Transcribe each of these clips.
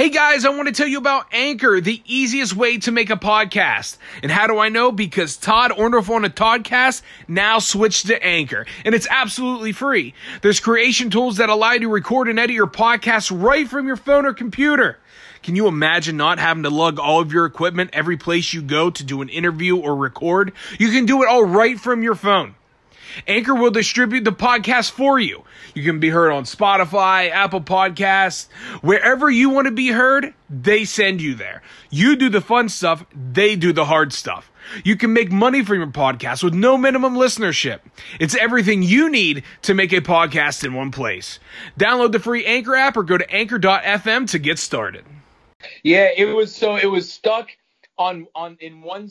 Hey guys, I want to tell you about Anchor, the easiest way to make a podcast. And how do I know? Because Todd Orndorff on a Toddcast now switched to Anchor, and it's absolutely free. There's creation tools that allow you to record and edit your podcast right from your phone or computer. Can you imagine not having to lug all of your equipment every place you go to do an interview or record? You can do it all right from your phone. Anchor will distribute the podcast for you. You can be heard on Spotify, Apple Podcasts, wherever you want to be heard, they send you there. You do the fun stuff, they do the hard stuff. You can make money from your podcast with no minimum listenership. It's everything you need to make a podcast in one place. Download the free Anchor app or go to anchor.fm to get started. Yeah, it was so it was stuck on on in one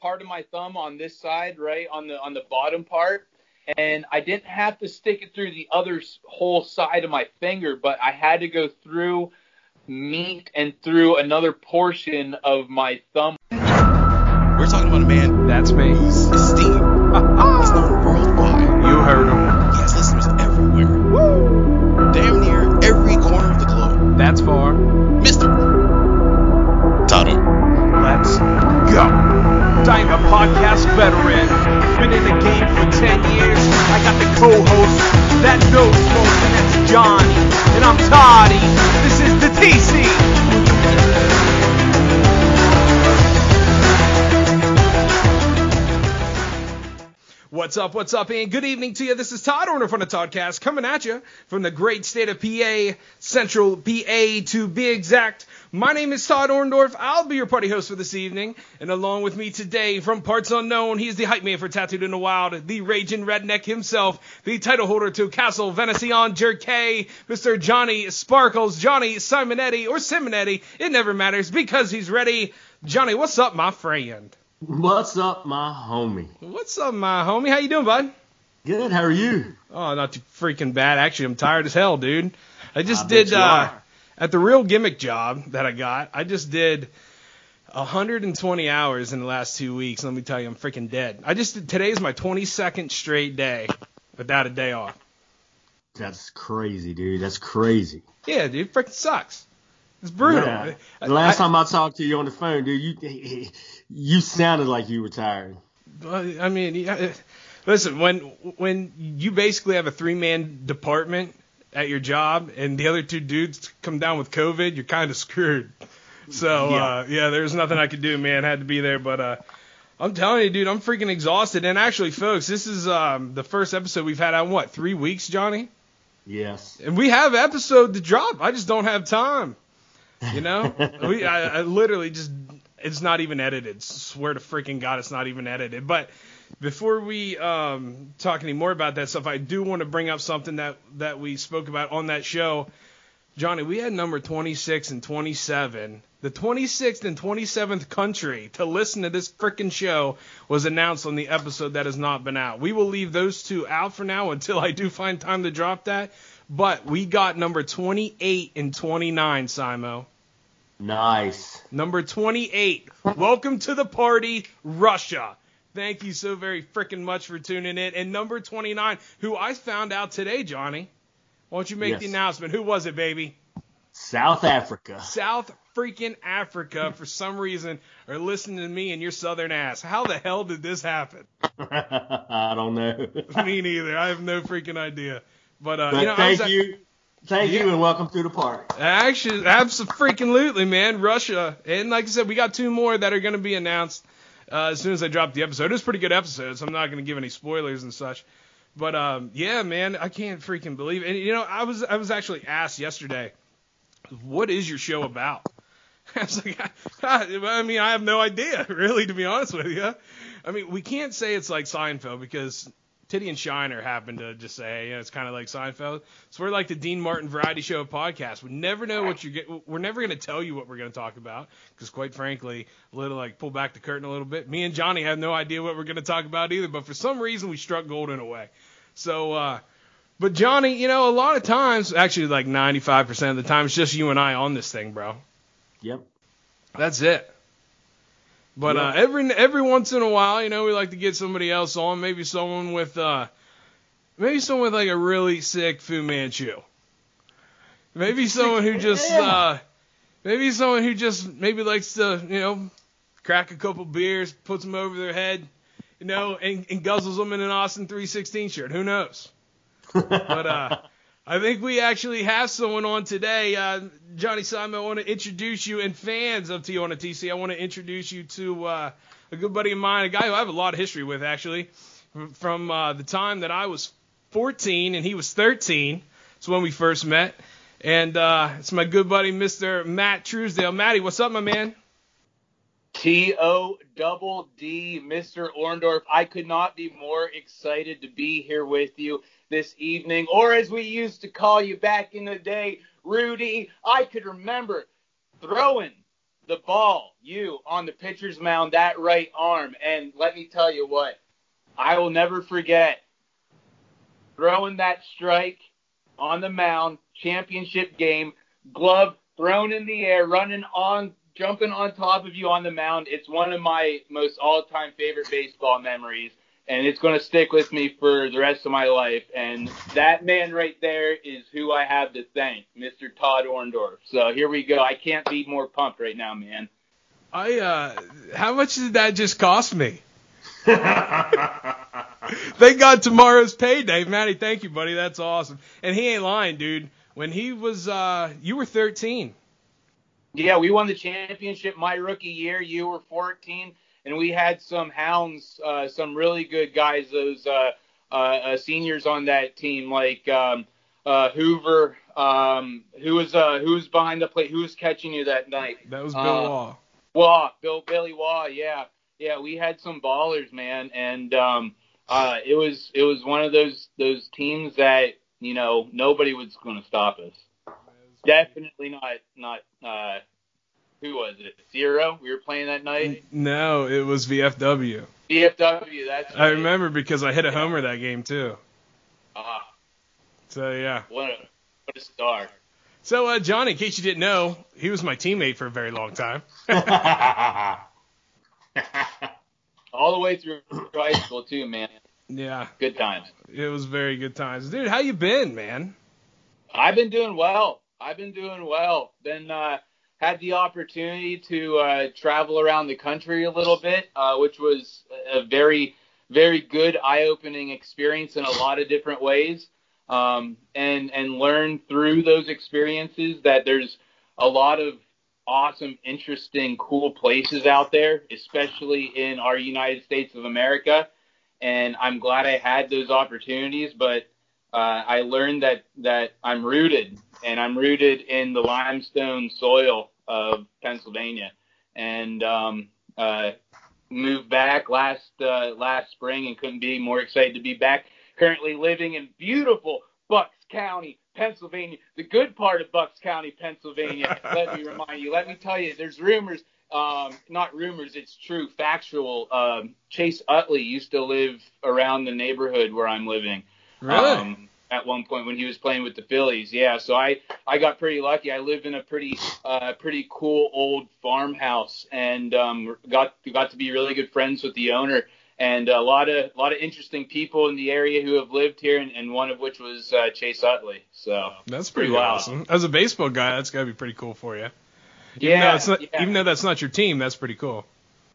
part of my thumb on this side, right on the on the bottom part, and I didn't have to stick it through the other whole side of my finger, but I had to go through meat and through another portion of my thumb. We're talking about a man That's me. Co-host that knows most, and that's Johnny. And I'm Toddy. This is the TC. What's up, what's up, and good evening to you. This is Todd Orner from the Toddcast coming at you from the great state of PA, Central PA to be exact. My name is Todd Orndorff. I'll be your party host for this evening. And along with me today, from parts unknown, he's the hype man for Tattooed in the Wild, the raging redneck himself, the title holder to Castle Venecian Jerkay, Mr. Johnny Sparkles, Johnny Simonetti, or Simonetti. It never matters because he's ready. Johnny, what's up, my friend? What's up, my homie? What's up, my homie? How you doing, bud? Good. How are you? Oh, not too freaking bad. Actually, I'm tired as hell, dude. I just I did uh, at the real gimmick job that I got. I just did 120 hours in the last two weeks. Let me tell you, I'm freaking dead. I just did, is my 22nd straight day without a day off. That's crazy, dude. That's crazy. Yeah, dude, freaking sucks. It's brutal. Yeah. The last I- time I talked to you on the phone, dude, you you sounded like you were tired. I mean, yeah, listen, when when you basically have a three man department at your job and the other two dudes come down with COVID, you're kind of screwed. So Yeah. uh, yeah, there's nothing I could do, man. Had to be there, but uh, I'm telling you, dude, I'm freaking exhausted. And actually, folks, this is um, the first episode we've had on what three weeks, Johnny? Yes. And we have episode to drop. I just don't have time. You know, we I, I literally just it's not even edited. Swear to freaking God, it's not even edited. But before we um, talk any more about that stuff, I do want to bring up something that that we spoke about on that show. Johnny, we had number 26 and 27. The 26th and 27th country to listen to this freaking show was announced on the episode that has not been out. We will leave those two out for now until I do find time to drop that. But we got number 28 and 29, Simo. Nice. Number 28. Welcome to the party, Russia. Thank you so very freaking much for tuning in. And number 29, who I found out today, Johnny. Why don't you make the announcement? Who was it, baby? South Africa. South freaking Africa, for some reason, are listening to me and your southern ass. How the hell did this happen? I don't know. me neither. I have no freaking idea. But, uh, But you know, I thank was- you. Thank Yeah. you and welcome to the party. Actually, absolutely, man. Russia, and like I said, we got two more that are going to be announced uh, as soon as I drop the episode. It was a pretty good episode, so I'm not going to give any spoilers and such. But um, yeah, man, I can't freaking believe. It. And you know, I was I was actually asked yesterday, what is your show about? I was like, I mean, I have no idea, really, to be honest with you. I mean, we can't say it's like Seinfeld because Titty and Shiner happened to just say, you know, it's kind of like Seinfeld. So we're like the Dean Martin Variety Show podcast. We never know what you get. We're never going to tell you what we're going to talk about because, quite frankly, a little like pull back the curtain a little bit. Me and Johnny have no idea what we're going to talk about either. But for some reason, we struck gold in a way. So, uh, but Johnny, you know, a lot of times, actually, like 95% of the time, it's just you and I on this thing, bro. Yep. That's it. But uh, every every once in a while, you know, we like to get somebody else on, maybe someone with uh, maybe someone with like a really sick Fu Manchu. Maybe someone who just Yeah. uh, Maybe someone who just maybe likes to, you know, crack a couple beers, puts them over their head, you know, and, and guzzles them in an Austin 316 shirt. Who knows? but uh, I think we actually have someone on today. Uh, Johnny Simon, I want to introduce you, and fans of Tijuana TC, I want to introduce you to uh, a good buddy of mine, a guy who I have a lot of history with, actually, from uh, the time that I was 14 and he was 13. It's when we first met. And uh, it's my good buddy, Mr. Matt Truesdale. Matty, what's up, my man? T O double D, Mr. Orndorff. I could not be more excited to be here with you this evening, or as we used to call you back in the day, Rudy. I could remember throwing the ball, you on the pitcher's mound, that right arm. And let me tell you what, I will never forget throwing that strike on the mound, championship game, glove thrown in the air, running on, jumping on top of you on the mound. It's one of my most all-time favorite baseball memories, and it's going to stick with me for the rest of my life. And that man right there is who I have to thank, Mr. Todd Orndorff. So here we go. I can't be more pumped right now, man. I uh, how much did that just cost me? Thank God tomorrow's payday, Matty. Thank you, buddy. That's awesome. And he ain't lying, dude. When he was, uh, you were 13. Yeah, we won the championship my rookie year. You were 14, and we had some hounds, uh, some really good guys. Those uh, uh, uh, seniors on that team, like um, uh, Hoover, um, who was uh, who was behind the plate, who was catching you that night. That was Bill Waugh. Waugh, Bill Billy Waugh, yeah, yeah. We had some ballers, man, and um, uh, it was it was one of those those teams that you know nobody was going to stop us. Definitely not not uh, who was it? Zero. We were playing that night. No, it was VFW. VFW. That's I remember because I hit a homer that game too. Ah, So yeah. what a what a star. So uh, Johnny, in case you didn't know, he was my teammate for a very long time. All the way through high school too, man. Yeah, Good times. it was very good times, dude. How you been, man? I've been doing well. I've been doing well. Been uh, had the opportunity to uh, travel around the country a little bit, uh, which was a very, very good, eye-opening experience in a lot of different ways. Um, and and learn through those experiences that there's a lot of awesome, interesting, cool places out there, especially in our United States of America. And I'm glad I had those opportunities, but uh, I learned that that I'm rooted, and I'm rooted in the limestone soil of Pennsylvania, and um, uh, moved back last uh, last spring, and couldn't be more excited to be back. Currently living in beautiful Bucks County, Pennsylvania, the good part of Bucks County, Pennsylvania. let me remind you. Let me tell you. There's rumors. Um, not rumors, it's true, factual. Um, Chase Utley used to live around the neighborhood where I'm living Really? um, at one point when he was playing with the Phillies. Yeah, so I I got pretty lucky. I lived in a pretty uh, pretty cool old farmhouse and um, got got to be really good friends with the owner and a lot of a lot of interesting people in the area who have lived here, and, and one of which was uh, Chase Utley. So that's pretty, pretty awesome. As a baseball guy, that's gotta be pretty cool for you. Even yeah, though it's not, yeah. even though that's not your team, that's pretty cool.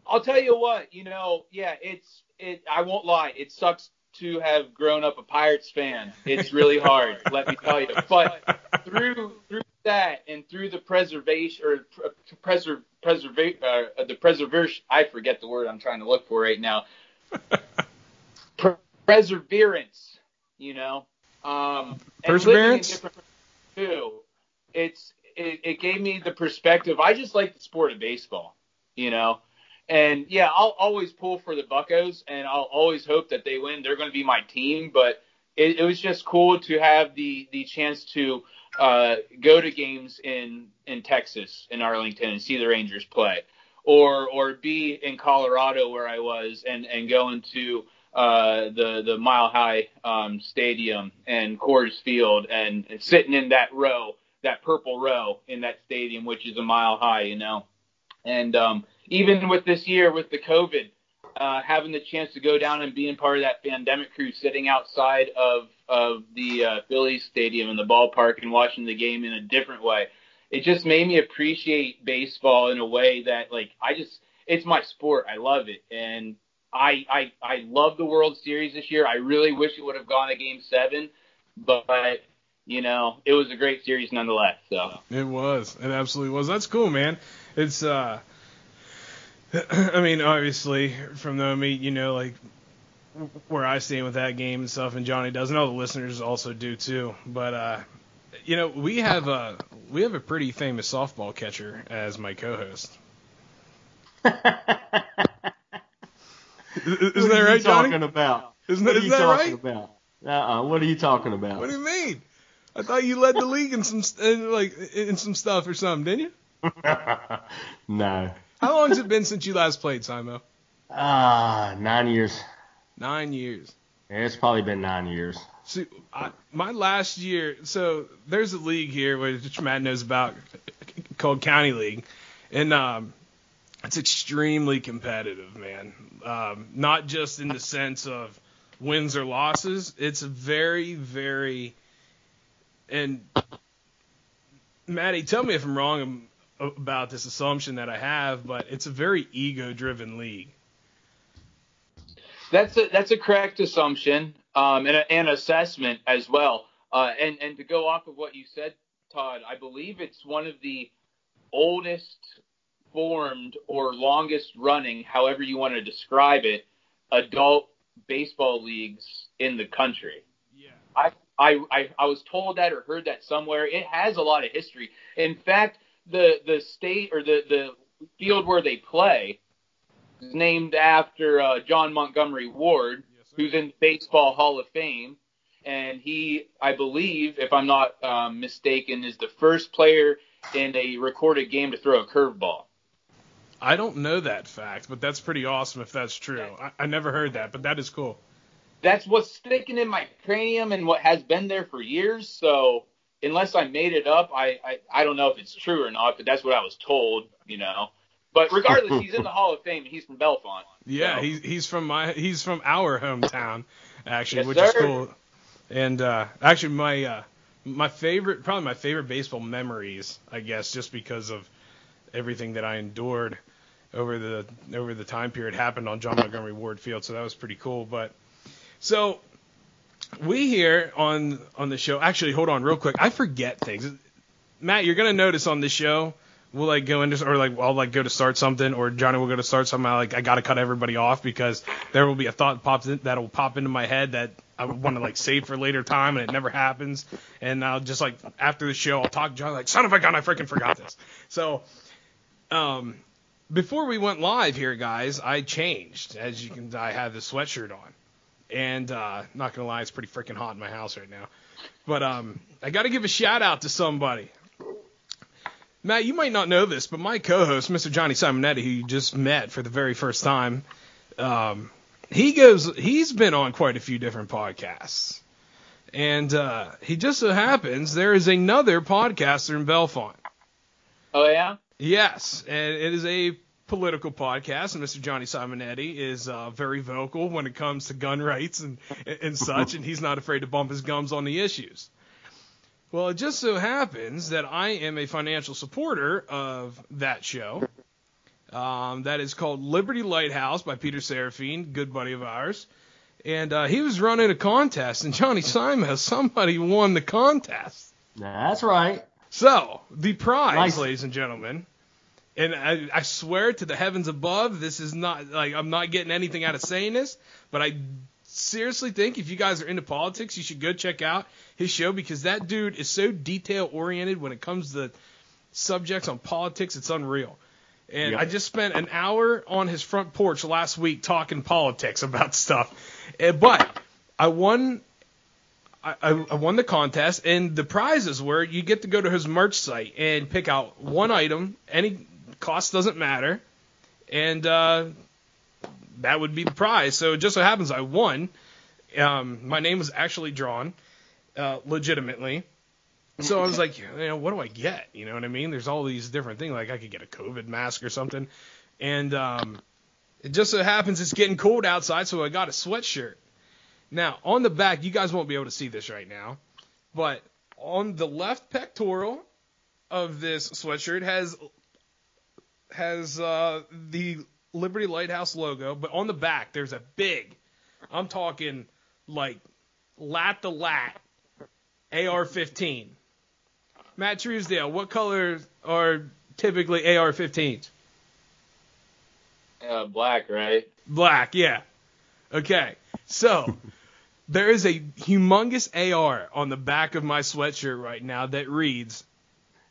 I'll tell you what, you know, yeah, it's it. I won't lie, it sucks to have grown up a Pirates fan. It's really hard, let me tell you. But through through that and through the preservation or pr- preserve preserve uh, the preservation, I forget the word I'm trying to look for right now. Pre- perseverance, you know, um, and living in Perseverance? too. It's it, it gave me the perspective. I just like the sport of baseball, you know. And yeah, I'll always pull for the Buccos, and I'll always hope that they win. They're going to be my team, but it, it was just cool to have the the chance to uh, go to games in in Texas, in Arlington, and see the Rangers play, or or be in Colorado where I was, and and go into uh, the the Mile High um, Stadium and Coors Field, and, and sitting in that row, that purple row in that stadium, which is a mile high, you know. And um, even with this year, with the COVID, uh, having the chance to go down and being part of that pandemic crew, sitting outside of of the uh, Phillies stadium in the ballpark and watching the game in a different way, it, it just made me appreciate baseball in a way that like I just it's my sport. I love it, and I I I love the World Series this year. I really wish it would have gone to Game Seven, but you know it was a great series nonetheless. So It was. It absolutely was. That's cool, man. It's uh I mean, obviously from the meet, you know, like where I stand with that game and stuff and Johnny does and all the listeners also do too. But uh you know, we have a we have a pretty famous softball catcher as my co-host. Isn't what that right, Johnny? talking about? Isn't what that, are is you that talking right? about? Uh-uh. What are you talking about? What do you mean? I thought you led the league in some in, like in some stuff or something, didn't you? no. How long has it been since you last played, Simo? Ah, nine years. Nine years. Yeah, it's probably been nine years. See, I, my last year, so there's a league here which Matt knows about called County League, and um, it's extremely competitive, man. Um, not just in the sense of wins or losses. It's very, very, and Maddie, tell me if I'm wrong about this assumption that I have, but it's a very ego-driven league. That's a that's a correct assumption um, and a, an assessment as well. Uh, and and to go off of what you said, Todd, I believe it's one of the oldest formed or longest running, however you want to describe it, adult baseball leagues in the country. Yeah. I, I, I, I was told that or heard that somewhere. It has a lot of history. In fact, the, the state or the, the field where they play is named after uh, John Montgomery Ward, Yes, who's in the Baseball Hall of Fame. And he, I believe, if I'm not um, mistaken, is the first player in a recorded game to throw a curveball. I don't know that fact, but that's pretty awesome if that's true. I, I never heard that, but that is cool. That's what's sticking in my cranium and what has been there for years. So unless I made it up, I, I, I don't know if it's true or not, but that's what I was told, you know. But regardless, he's in the Hall of Fame he's from Bellefonte. Yeah, So- he's he's from my he's from our hometown actually, Yes, which is cool. And uh, actually, my uh, my favorite, probably my favorite baseball memories, I guess, just because of everything that I endured over the over the time period happened on John Montgomery Ward Field. So that was pretty cool. But so we here on on the show. Actually, hold on real quick. I forget things. Matt, you're gonna notice on this show. We'll like go into or like I'll like go to start something or Johnny will go to start something. I like I gotta cut everybody off because there will be a thought pops in, that'll pop into my head that I want to like save for later time and it never happens. And I'll just like after the show I'll talk to Johnny like son of a gun I freaking forgot this. So um before we went live here guys I changed as you can I have the sweatshirt on and uh not gonna lie it's pretty freaking hot in my house right now. But um I gotta give a shout out to somebody. Matt, you might not know this, but my co-host, Mr. Johnny Simonetti, who you just met for the very first time, um, he goes, he's been on quite a few different podcasts, and uh, he just so happens there is another podcaster in Bellefonte. Oh yeah. Yes, and it is a political podcast, and Mr. Johnny Simonetti is uh, very vocal when it comes to gun rights and and such, and he's not afraid to bump his gums on the issues. Well, it just so happens that I am a financial supporter of that show. Um, that is called Liberty Lighthouse by Peter Serafine, good buddy of ours. And uh, he was running a contest, and Johnny Simon, somebody won the contest. That's right. So, the prize, Nice. ladies and gentlemen, and I, I swear to the heavens above, this is not like I'm not getting anything out of saying this, but I seriously think if you guys are into politics, you should go check out his show because that dude is so detail oriented when it comes to subjects on politics, it's unreal. And Yep. I just spent an hour on his front porch last week talking politics about stuff. Eh, But I won I, I I won the contest, and the prizes were you get to go to his merch site and pick out one item. Any cost doesn't matter, and uh, that would be the prize. So it just so happens I won. Um, my name was actually drawn, uh, legitimately. So I was like, you know, what do I get? You know what I mean? There's all these different things. Like I could get a COVID mask or something, and um, it just so happens it's getting cold outside, so I got a sweatshirt. Now, on the back, you guys won't be able to see this right now, but on the left pectoral of this sweatshirt has has uh, the Liberty Lighthouse logo, but on the back there's a big, I'm talking like lat to lat AR-15. Matt Truesdale, what colors are typically AR-15s? Uh, black, right? Black, yeah. Okay, so there is a humongous AR on the back of my sweatshirt right now that reads,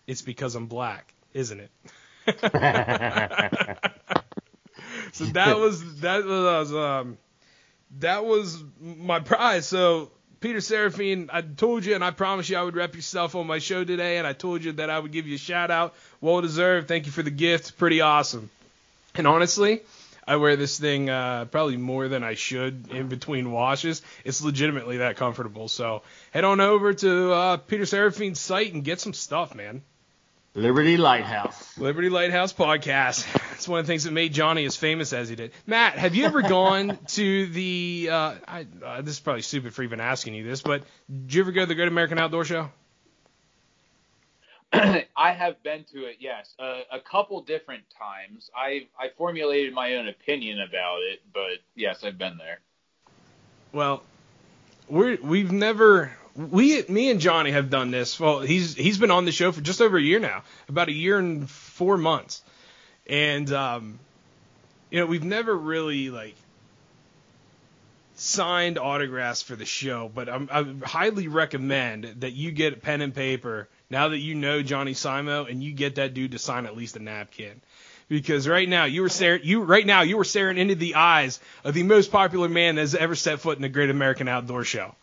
"It's because I'm black, isn't it?" So that was that was um that was my prize. So Peter Seraphine, I told you and I promised you I would rep yourself on my show today, and I told you that I would give you a shout out. Well deserved. Thank you for the gift. Pretty awesome. And honestly, I wear this thing uh, probably more than I should in between washes. It's legitimately that comfortable. So head on over to uh, Peter Seraphine's site and get some stuff, man. Liberty Lighthouse. Liberty Lighthouse podcast. It's one of the things that made Johnny as famous as he did. Matt, have you ever gone to the? Uh, I, uh, this is probably stupid for even asking you this, but did you ever go to the Great American Outdoor Show? I have been to it, yes, uh, a couple different times. I I formulated my own opinion about it, but yes, I've been there. Well, we're we've never we me and Johnny have done this. Well, he's he's been on the show for just over a year now, about a year and four months, and um, you know we've never really like signed autographs for the show, but I'm, I highly recommend that you get pen and paper now that you know Johnny Simo and you get that dude to sign at least a napkin. Because right now you were staring you right now you were staring into the eyes of the most popular man that has ever set foot in the Great American Outdoor Show.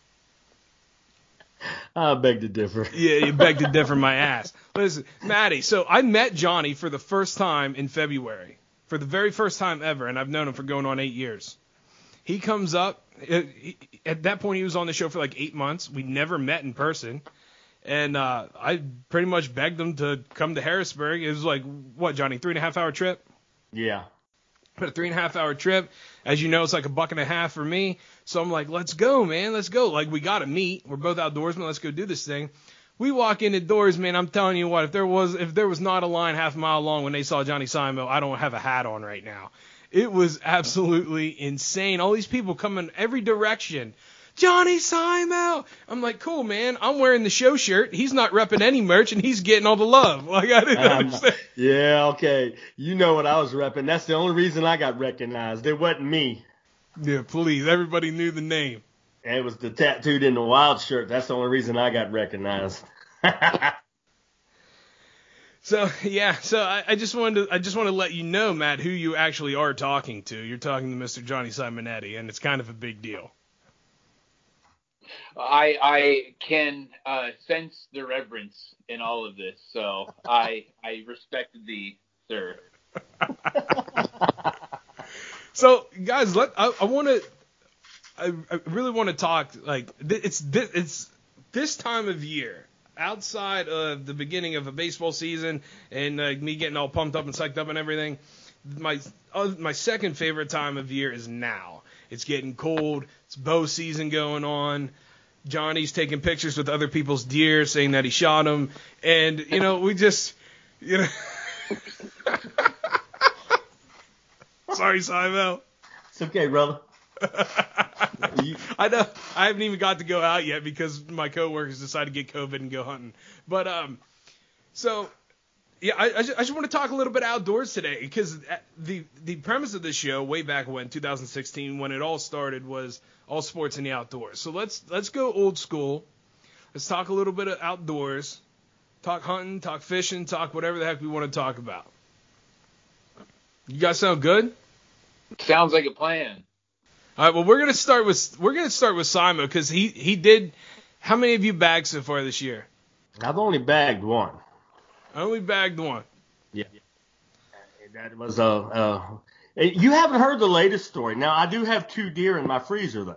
I beg to differ. Yeah, you beg to differ my ass. Listen, Maddie, so I met Johnny for the first time in February. For the very first time ever, and I've known him for going on eight years. He comes up. At that point, he was on the show for like eight months. We never met in person. And uh, I pretty much begged him to come to Harrisburg. It was like, what, Johnny, three and a half hour trip? Yeah. But a three and a half hour trip, as you know, it's like a buck and a half for me. So I'm like, let's go, man, let's go. Like we gotta meet. We're both outdoorsmen. Let's go do this thing. We walk in the doors, man. I'm telling you what, if there was if there was not a line half a mile long when they saw Johnny Simo, I don't have a hat on right now. It was absolutely insane. All these people coming every direction. Johnny Simon. I'm like, cool, man. I'm wearing the show shirt. He's not repping any merch, and he's getting all the love. Like I didn't Um, understand. yeah, okay. You know what I was repping. That's the only reason I got recognized. It wasn't me. Yeah, please. Everybody knew the name. And It was the tattooed in the wild shirt. That's the only reason I got recognized. So yeah, so I, I just wanted to I just want to let you know, Matt, who you actually are talking to. You're talking to Mr. Johnny Simonetti, and it's kind of a big deal. I I can uh, sense the reverence in all of this, so I I respect thee, sir. So guys, let I, I want to I, I really want to talk like it's th- it's this time of year outside of the beginning of a baseball season and uh, me getting all pumped up and psyched up and everything. My uh, my second favorite time of year is now. It's getting cold. It's bow season going on. Johnny's taking pictures with other people's deer, saying that he shot them, and you know we just you know. Sorry, Simo. it's okay, brother. I know I haven't even got to go out yet because my coworkers decided to get COVID and go hunting. But um, so yeah, I, I, just, I just want to talk a little bit outdoors today because uh, the the premise of this show way back when 2016 when it all started was all sports in the outdoors. So let's let's go old school. Let's talk a little bit of outdoors. Talk hunting, talk fishing, talk whatever the heck we want to talk about. You guys sound good? Sounds like a plan. All right, well we're gonna start with we're gonna start with Simon because he he did. How many of you bagged so far this year? I've only bagged one. I only bagged one. Yeah. That was uh, uh you haven't heard the latest story. Now I do have two deer in my freezer though.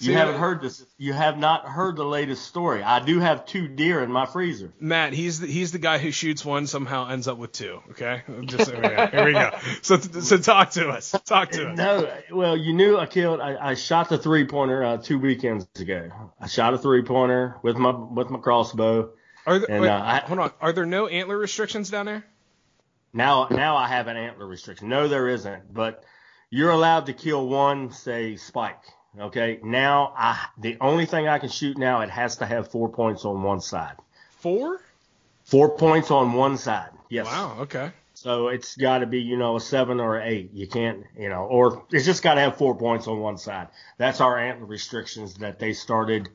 You See, haven't uh, heard this. You have not heard the latest story. I do have two deer in my freezer. Matt, he's the, he's the guy who shoots one somehow ends up with two. Okay, just here we go. Here we go. So so talk to us. Talk to us. No, well, you knew I killed. I, I shot the three pointer uh, two weekends ago. I shot a three pointer with my with my crossbow. Are there, And, wait, uh, I- hold on. Are there no antler restrictions down there? Now, now I have an antler restriction. No, there isn't, but you're allowed to kill one, say, spike. Okay. Now, I the only thing I can shoot now, it has to have four points on one side. Four? Four points on one side. Yes. Wow. Okay. So it's got to be, you know, a seven or an eight. You can't, you know, or it's just got to have four points on one side. That's our antler restrictions that they started.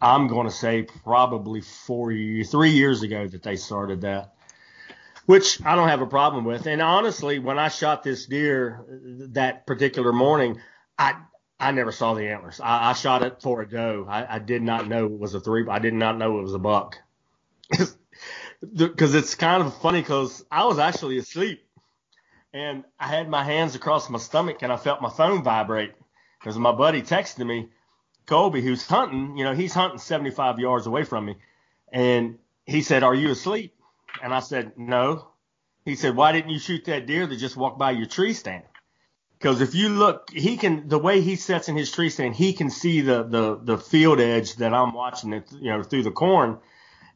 I'm going to say probably four, ye- three years ago that they started that, which I don't have a problem with. And honestly, when I shot this deer that particular morning, I I never saw the antlers. I, I shot it for a doe. I, I did not know it was a three. I did not know it was a buck. Because it's kind of funny because I was actually asleep and I had my hands across my stomach and I felt my phone vibrate because my buddy texted me, Colby, who's hunting, you know, he's hunting 75 yards away from me. And he said, Are you asleep? And I said, No. He said, Why didn't you shoot that deer that just walked by your tree stand? Because if you look, he can, the way he sets in his tree stand, he can see the, the, the field edge that I'm watching it, you know, through the corn.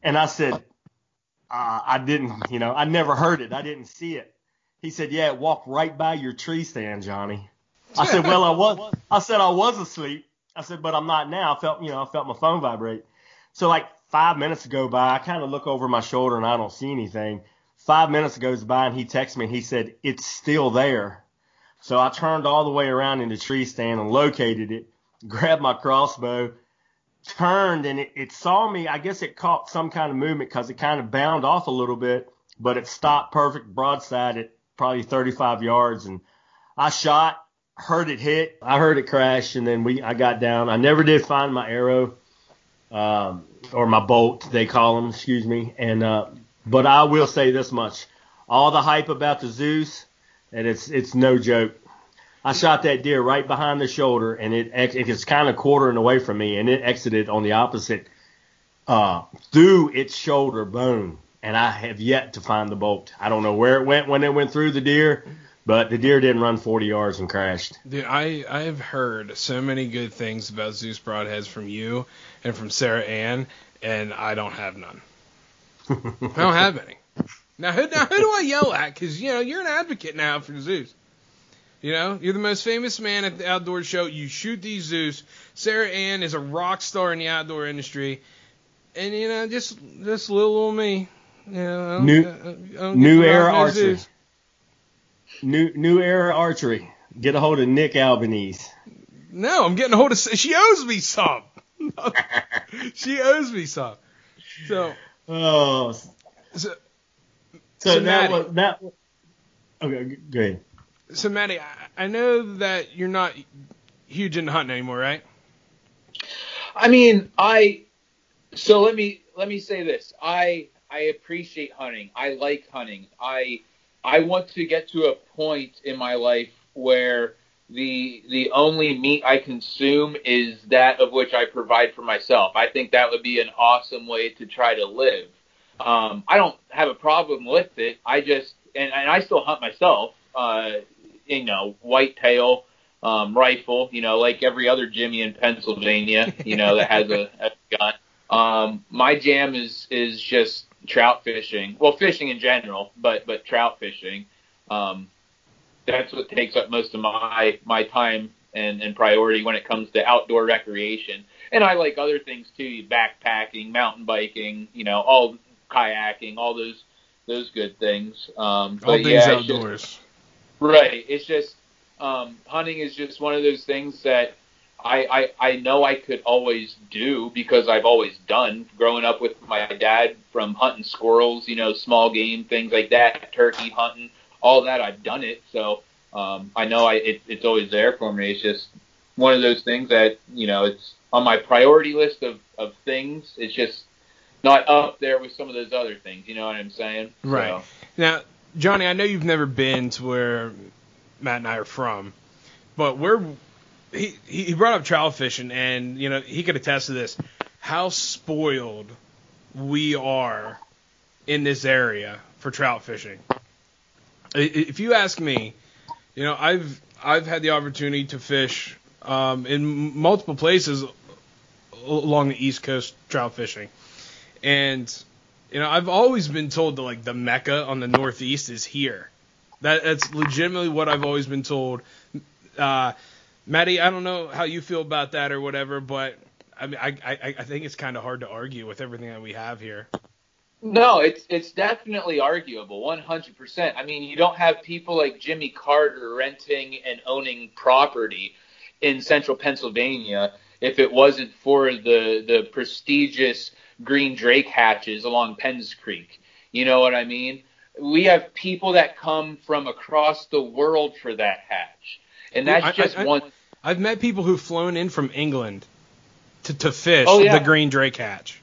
And I said, uh, I didn't, you know, I never heard it. I didn't see it. He said, yeah, it walked right by your tree stand, Johnny. I said, well, I was, I said I was asleep. I said, but I'm not now. I felt, you know, I felt my phone vibrate. So like five minutes go by, I kind of look over my shoulder and I don't see anything. Five minutes goes by and he texts me and he said, it's still there. So I turned all the way around in the tree stand and located it, grabbed my crossbow, turned and it, it saw me. I guess it caught some kind of movement because it kind of bound off a little bit, but it stopped perfect broadside at probably 35 yards. And I shot, heard it hit, I heard it crash, and then we I got down. I never did find my arrow, um, or my bolt, they call them, excuse me. And uh, but I will say this much: all the hype about the Zeus, and it's it's no joke. I shot that deer right behind the shoulder, and it it is kind of quartering away from me, and it exited on the opposite uh, through its shoulder bone, and I have yet to find the bolt. I don't know where it went when it went through the deer, but the deer didn't run 40 yards and crashed. Dude, I I have heard so many good things about Zeus broadheads from you and from Sarah Ann, and I don't have none. I don't have any. Now who now who do I yell at? Because you know you're an advocate now for Zeus. You know you're the most famous man at the outdoor show. You shoot these Zeus. Sarah Ann is a rock star in the outdoor industry, and you know just just little old me. You know, I don't- New- I don't- I don't New era no archery. Zeus. New new era archery. Get a hold of Nick Albanese. No, I'm getting a hold of. She owes me some. she owes me some. So, Oh, so, so, So, that Maddie. was that. Okay, g- go ahead. so Maddie, I, I know that you're not huge into hunting anymore, right? I mean, I so let me let me say this. I I appreciate hunting. I like hunting. I I want to get to a point in my life where the the only meat I consume is that of which I provide for myself. I think that would be an awesome way to try to live. Um, I don't have a problem with it. I just and, and I still hunt myself. Uh, you know, whitetail, um, rifle. You know, like every other Jimmy in Pennsylvania. You know, that has a, a gun. Um, my jam is is just trout fishing. Well, fishing in general, but but trout fishing. Um, that's what takes up most of my my time and, and priority when it comes to outdoor recreation. And I like other things too, backpacking, mountain biking, you know, all kayaking, all those those good things. Um, All things yeah, it's just- outdoors. Right. It's just um, hunting is just one of those things that I, I I know I could always do because I've always done. Growing up with my dad, from hunting squirrels, you know, small game things like that, turkey hunting, all that I've done it. So um, I know I it, it's always there for me. It's just one of those things that you know it's on my priority list of of things. It's just not up there with some of those other things. You know what I'm saying? Right. So, Now, Johnny, I know you've never been to where Matt and I are from, but we're he he brought up trout fishing, and you know he could attest to this. How spoiled we are in this area for trout fishing. If you ask me, you know I've I've had the opportunity to fish um, in multiple places along the East Coast trout fishing, and You know, I've always been told that like the mecca on the northeast is here. That that's legitimately what I've always been told. Uh, Maddie, I don't know how you feel about that or whatever, but I mean, I I, I think it's kind of hard to argue with everything that we have here. No, it's it's definitely arguable, 100%. I mean, you don't have people like Jimmy Carter renting and owning property in central Pennsylvania if it wasn't for the the prestigious green drake hatches along Penns Creek. You know what I mean? We have people that come from across the world for that hatch, and that's I- just I- one. I've met people who've flown in from England to to fish Oh, yeah. the green drake hatch.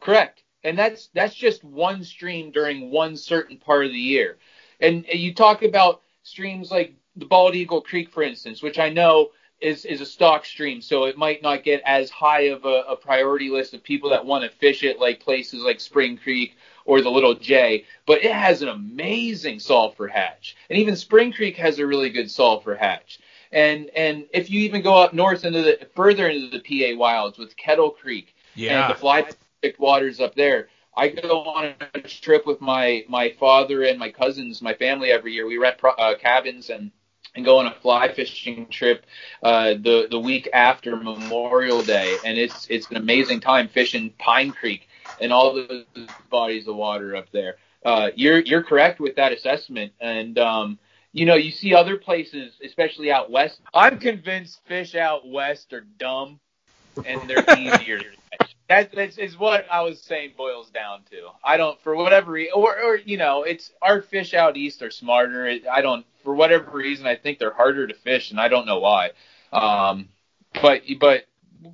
Correct. And that's that's just one stream during one certain part of the year. And you talk about streams like the Bald Eagle Creek, for instance, which I know is is a stock stream, so it might not get as high of a, a priority list of people that want to fish it, like places like Spring Creek or the Little J. But it has an amazing sulfur hatch, and even Spring Creek has a really good sulfur hatch. And and if you even go up north into the further into the PA wilds with Kettle Creek, and the fly picked waters up there. I go on a trip with my my father and my cousins, my family every year. We rent pro- uh, cabins and and go on a fly fishing trip uh, the the week after Memorial Day, and it's it's an amazing time fishing Pine Creek and all those bodies of water up there. Uh, you're you're correct with that assessment, and um, you know you see other places, especially out west. I'm convinced fish out west are dumb and they're easier. That that's is what I was saying boils down to. I don't for whatever reason, or or you know, it's our fish out east are smarter. I don't for whatever reason I think they're harder to fish, and I don't know why. Um, but but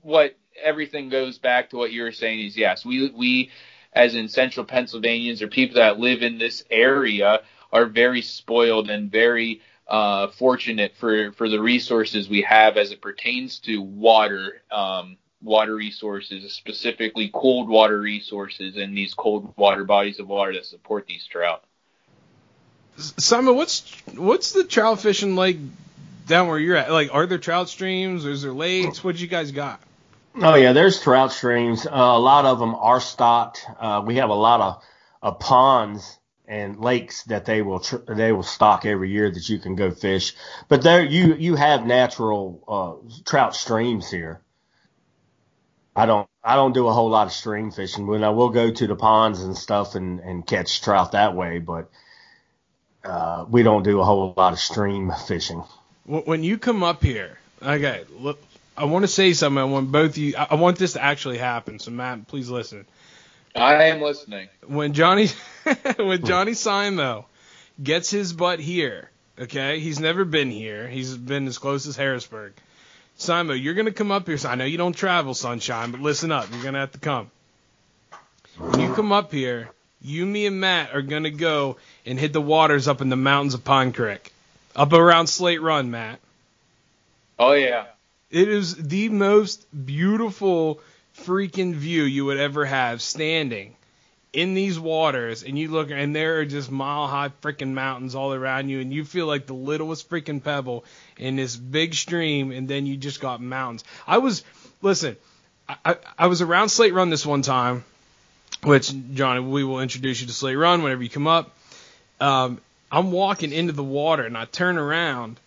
what everything goes back to what you were saying is yes, we we as in central Pennsylvanians or people that live in this area are very spoiled and very uh, fortunate for, for the resources we have as it pertains to water, um, water resources, specifically cold water resources and these cold water bodies of water that support these trout. Simon, what's what's the trout fishing like down where you're at? Like, are there trout streams? Is there lakes? What you guys got? Oh yeah, there's trout streams. Uh, a lot of them are stocked. Uh, we have a lot of, of ponds and lakes that they will tr- they will stock every year that you can go fish. But there you you have natural uh, trout streams here. I don't I don't do a whole lot of stream fishing. When I will go to the ponds and stuff and and catch trout that way, but uh, we don't do a whole lot of stream fishing. When you come up here, okay, look, I want to say something. I want both you. I want this to actually happen. So Matt, please listen. I am listening. when Johnny when Johnny Simo gets his butt here, okay, he's never been here. He's been as close as Harrisburg. Simo, you're gonna come up here. I know you don't travel, sunshine, but listen up. You're gonna have to come. When you come up here, you, me, and Matt are gonna go and hit the waters up in the mountains of Pine Creek, up around Slate Run, Matt. Oh yeah. It is the most beautiful freaking view you would ever have standing in these waters and you look and there are just mile high freaking mountains all around you and you feel like the littlest freaking pebble in this big stream and then you just got mountains. I was listen, I, I, I was around Slate Run this one time, which Johnny, we will introduce you to Slate Run whenever you come up. Um, I'm walking into the water and I turn around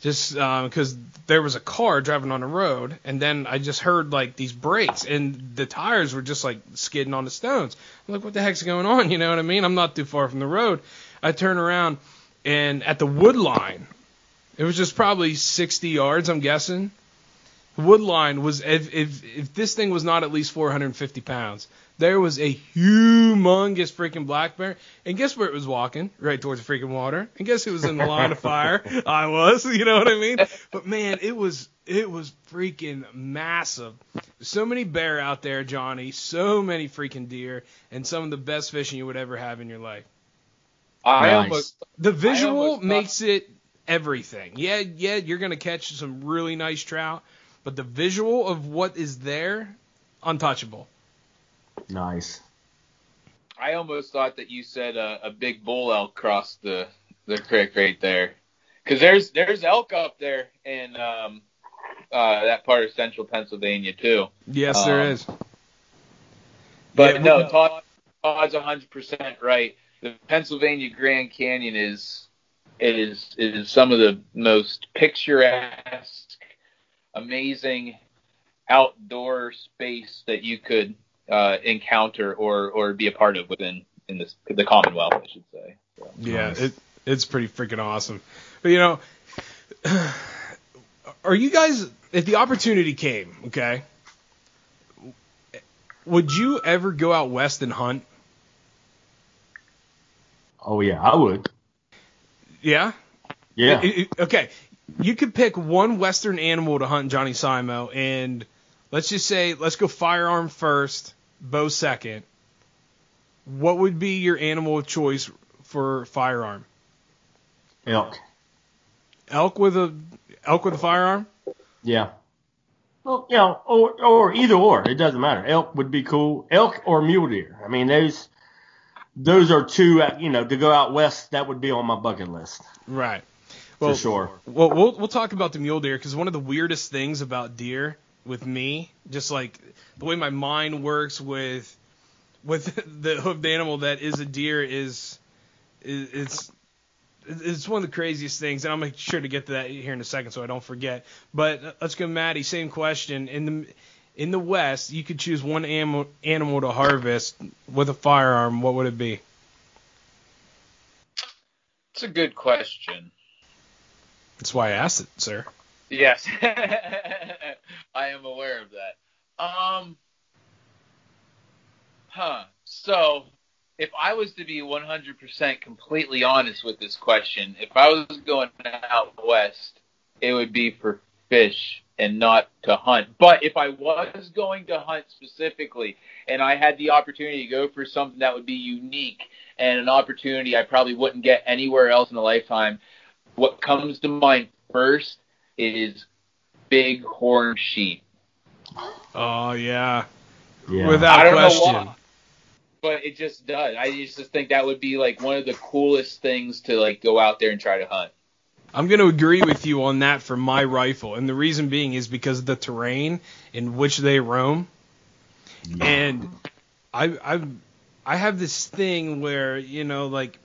just um, because there was a car driving on the road, and then I just heard like these brakes, and the tires were just like skidding on the stones. I'm like, what the heck's going on? You know what I mean? I'm not too far from the road. I turn around, and at the wood line, it was just probably 60 yards, I'm guessing. The wood line was if if if this thing was not at least 450 pounds, there was a humongous freaking black bear. And guess where it was walking? Right towards the freaking water. And guess who was in the line of fire? I was. You know what I mean? But man, it was it was freaking massive. So many bear out there, Johnny. So many freaking deer, and some of the best fishing you would ever have in your life. I Nice. almost The visual almost thought- makes it everything. Yeah, yeah, you're gonna catch some really nice trout, but the visual of what is there, untouchable. Nice. I almost thought that you said a, a big bull elk crossed the the creek right there, because there's there's elk up there in um, uh, that part of central Pennsylvania too. Yes, there Um, is. But Yeah, no, we- talk, Oh, hundred percent right. The Pennsylvania Grand Canyon is is is some of the most picturesque, amazing outdoor space that you could uh, encounter or or be a part of within in this the Commonwealth, I should say. So. Yeah, Nice. it it's pretty freaking awesome. But you know, are you guys if the opportunity came, okay? Would you ever go out west and hunt? Oh yeah, I would. Yeah. Yeah. It- it- okay. You could pick one western animal to hunt Johnny Simo, and let's just say let's go firearm first, bow second. What would be your animal of choice for firearm? Elk. Elk with a elk with a firearm? Yeah. Well, you know, or or either or, it doesn't matter. Elk would be cool. Elk or mule deer. I mean, those those are two. uh, You know, to go out west, that would be on my bucket list Right. for sure. Well, we'll we'll talk about the mule deer because one of the weirdest things about deer with me, just like the way my mind works with with the hoofed animal that is a deer, is, is it's it's one of the craziest things, and I'll make sure to get to that here in a second so I don't forget. But uh, let's go, Maddie. Same question. In the in the West, you could choose one animal animal to harvest with a firearm. What would it be? It's a good question. That's why I asked it, sir. Yes, I am aware of that. Um, huh. So, if I was to be 100% completely honest with this question, if I was going out west, it would be for fish and not to hunt. But if I was going to hunt specifically, and I had the opportunity to go for something that would be unique and an opportunity I probably wouldn't get anywhere else in a lifetime, what comes to mind first is big horn sheep. Oh yeah, Yeah. without I don't know question. why, but it just does. I just think that would be like one of the coolest things to like go out there and try to hunt. I'm going to agree with you on that for my rifle, and the reason being is because of the terrain in which they roam. And I I I have this thing where you know like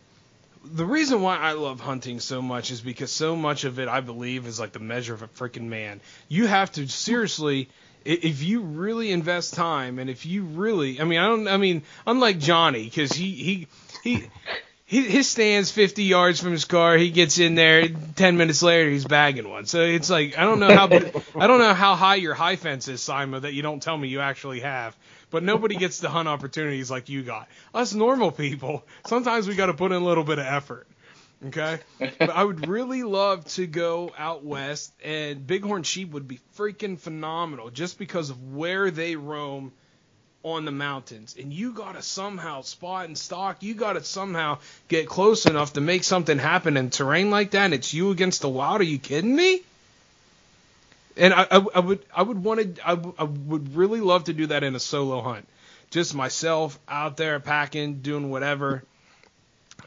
the reason why I love hunting so much is because so much of it I believe is like the measure of a freaking man. You have to seriously if you really invest time and if you really I mean I don't I mean unlike Johnny cuz he he he his stands 50 yards from his car. He gets in there. 10 minutes later, he's bagging one. So it's like I don't know how I don't know how high your high fence is, Simon, that you don't tell me you actually have. But nobody gets to hunt opportunities like you got. Us normal people, sometimes we got to put in a little bit of effort. Okay, but I would really love to go out west, and bighorn sheep would be freaking phenomenal just because of where they roam on the mountains. And you gotta somehow spot and stalk. You gotta somehow get close enough to make something happen in terrain like that. And it's you against the wild. Are you kidding me? And I, I, I would I would want to I, I would really love to do that in a solo hunt, just myself out there packing, doing whatever.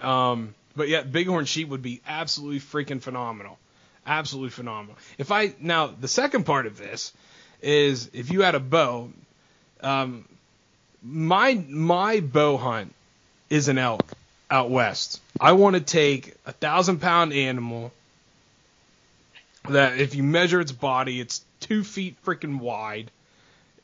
Um, but yeah, bighorn sheep would be absolutely freaking phenomenal, absolutely phenomenal. If I now the second part of this is if you had a bow, um, my my bow hunt is an elk out west. I want to take a thousand pound animal that if you measure its body, it's two feet freaking wide,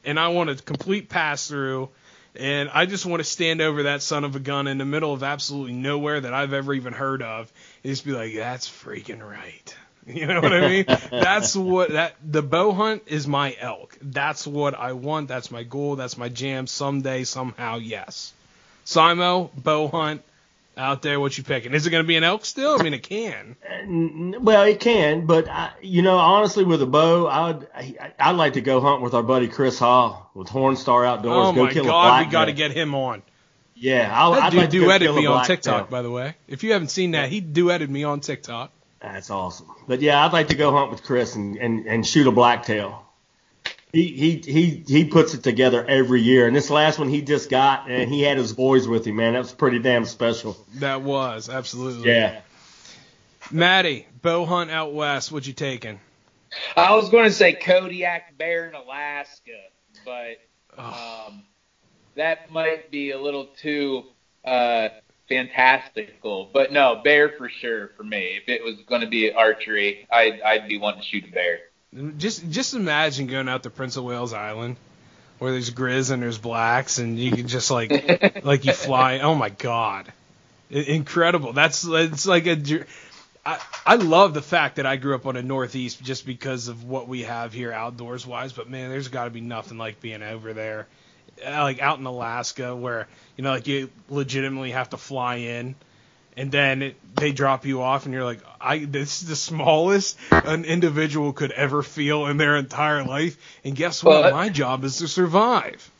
and I want a complete pass through. And I just want to stand over that son of a gun in the middle of absolutely nowhere that I've ever even heard of, and just be like, "That's freaking right." You know what I mean? that's what that the bow hunt is my elk. That's what I want. That's my goal. That's my jam. Someday, somehow, yes. Simo, bow hunt, out there. What you picking? Is it going to be an elk still? I mean, it can. Uh, well, it can, but I, you know, honestly, with a bow, I'd I- I'd like to go hunt with our buddy Chris Hall with Hornstar Outdoors. Oh go my kill a God, we got to get him on. Yeah, I'll, That I'd dude like duetted me on. TikTok, by the way. If you haven't seen that, he duetted me on TikTok. That's awesome. But yeah, I'd like to go hunt with Chris and, and, and shoot a blacktail. He, he he he puts it together every year, and this last one he just got, and he had his boys with him. Man, that was pretty damn special. That was absolutely. Yeah. Maddie, bow hunt out west. What you taking? I was going to say Kodiak Bear in Alaska, but um, that might be a little too uh, fantastical. But no, bear for sure for me. If it was going to be archery, I'd, I'd be wanting to shoot a bear. Just just imagine going out to Prince of Wales Island where there's grizz and there's blacks and you can just like like you fly. Oh my god, incredible! That's it's like a. I, I love the fact that I grew up on the Northeast just because of what we have here outdoors wise. But man, there's got to be nothing like being over there, uh, like out in Alaska where you know like you legitimately have to fly in and then it, they drop you off, and you're like, I this is the smallest an individual could ever feel in their entire life. And guess what? Well, My job is to survive.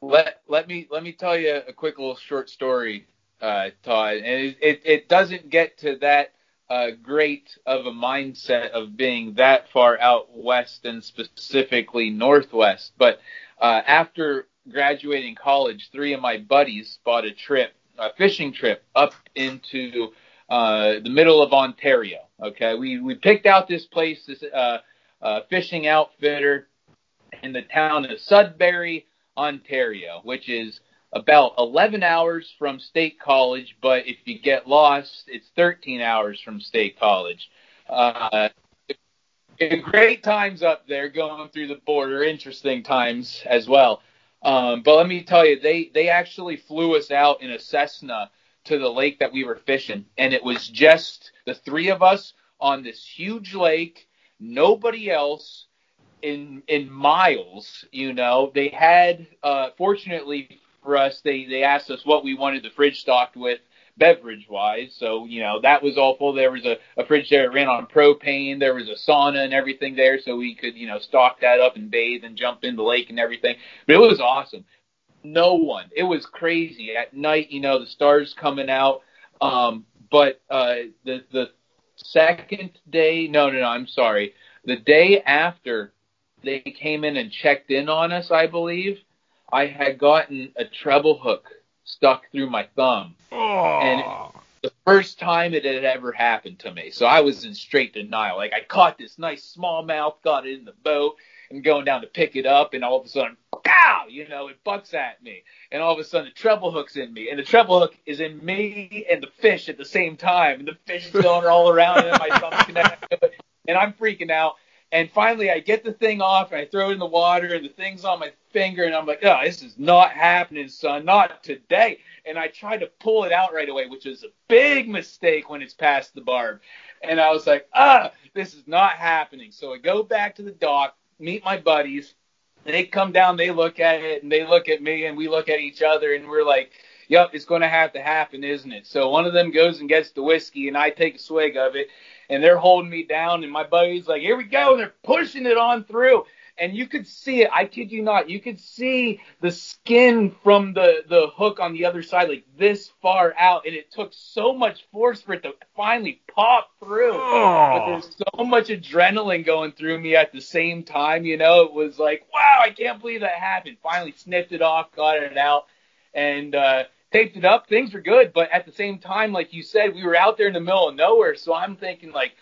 Let let me let me tell you a quick little short story, uh, Todd. And it, it, it doesn't get to that uh, great of a mindset of being that far out west and specifically northwest. But uh, after graduating college, three of my buddies bought a trip a fishing trip up into uh, the middle of Ontario. Okay, we we picked out this place, this uh, uh, fishing outfitter in the town of Sudbury, Ontario, which is about 11 hours from State College, but if you get lost, it's 13 hours from State College. Uh, great times up there going through the border, interesting times as well. Um, but let me tell you, they they actually flew us out in a Cessna to the lake that we were fishing, and it was just the three of us on this huge lake, nobody else in in miles. You know, they had uh, fortunately for us, they they asked us what we wanted the fridge stocked with, beverage wise. So, you know, that was all full. There was a, a fridge there that ran on propane. There was a sauna and everything there. So we could, you know, stock that up and bathe and jump in the lake and everything. But it was awesome. No one. It was crazy. At night, you know, the stars coming out. Um, but, uh, the, the second day, no, no, no, I'm sorry. The day after they came in and checked in on us, I believe, I had gotten a treble hook stuck through my thumb. Oh. And the first time it had ever happened to me. So I was in straight denial. Like I caught this nice smallmouth, got it in the boat, and going down to pick it up, and all of a sudden, pow! You know, it bucks at me, and all of a sudden the treble hook's in me, and the treble hook is in me and the fish at the same time, and the fish is going all around, and my thumb's connected, and I'm freaking out. And finally, I get the thing off and I throw it in the water, and the thing's on my finger, and I'm like, oh, this is not happening, son, not today. And I tried to pull it out right away, which is a big mistake when it's past the barb. And I was like, ah, this is not happening. So I go back to the dock, meet my buddies. And they come down, they look at it, and they look at me, and we look at each other, and we're like, yep, it's going to have to happen, isn't it? So one of them goes and gets the whiskey, and I take a swig of it, and they're holding me down, and my buddy's like, here we go, and they're pushing it on through. And you could see it. I kid you not. You could see the skin from the the hook on the other side, like this far out, and it took so much force for it to finally pop through. Oh. But there's so much adrenaline going through me at the same time. You know, it was like, wow, I can't believe that happened. Finally snipped it off, got it out, and uh, taped it up. Things were good, but at the same time, like you said, we were out there in the middle of nowhere. So I'm thinking like,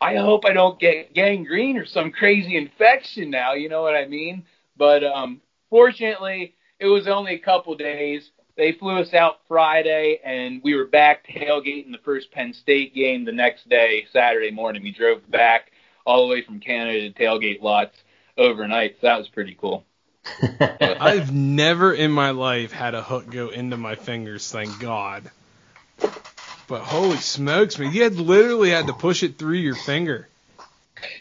I hope I don't get gangrene or some crazy infection now. You know what I mean? But um, fortunately, it was only a couple days. They flew us out Friday, and we were back tailgating the first Penn State game the next day, Saturday morning. We drove back all the way from Canada to tailgate lots overnight. So that was pretty cool. I've never in my life had a hook go into my fingers, thank God. But holy smokes, man, you had literally had to push it through your finger.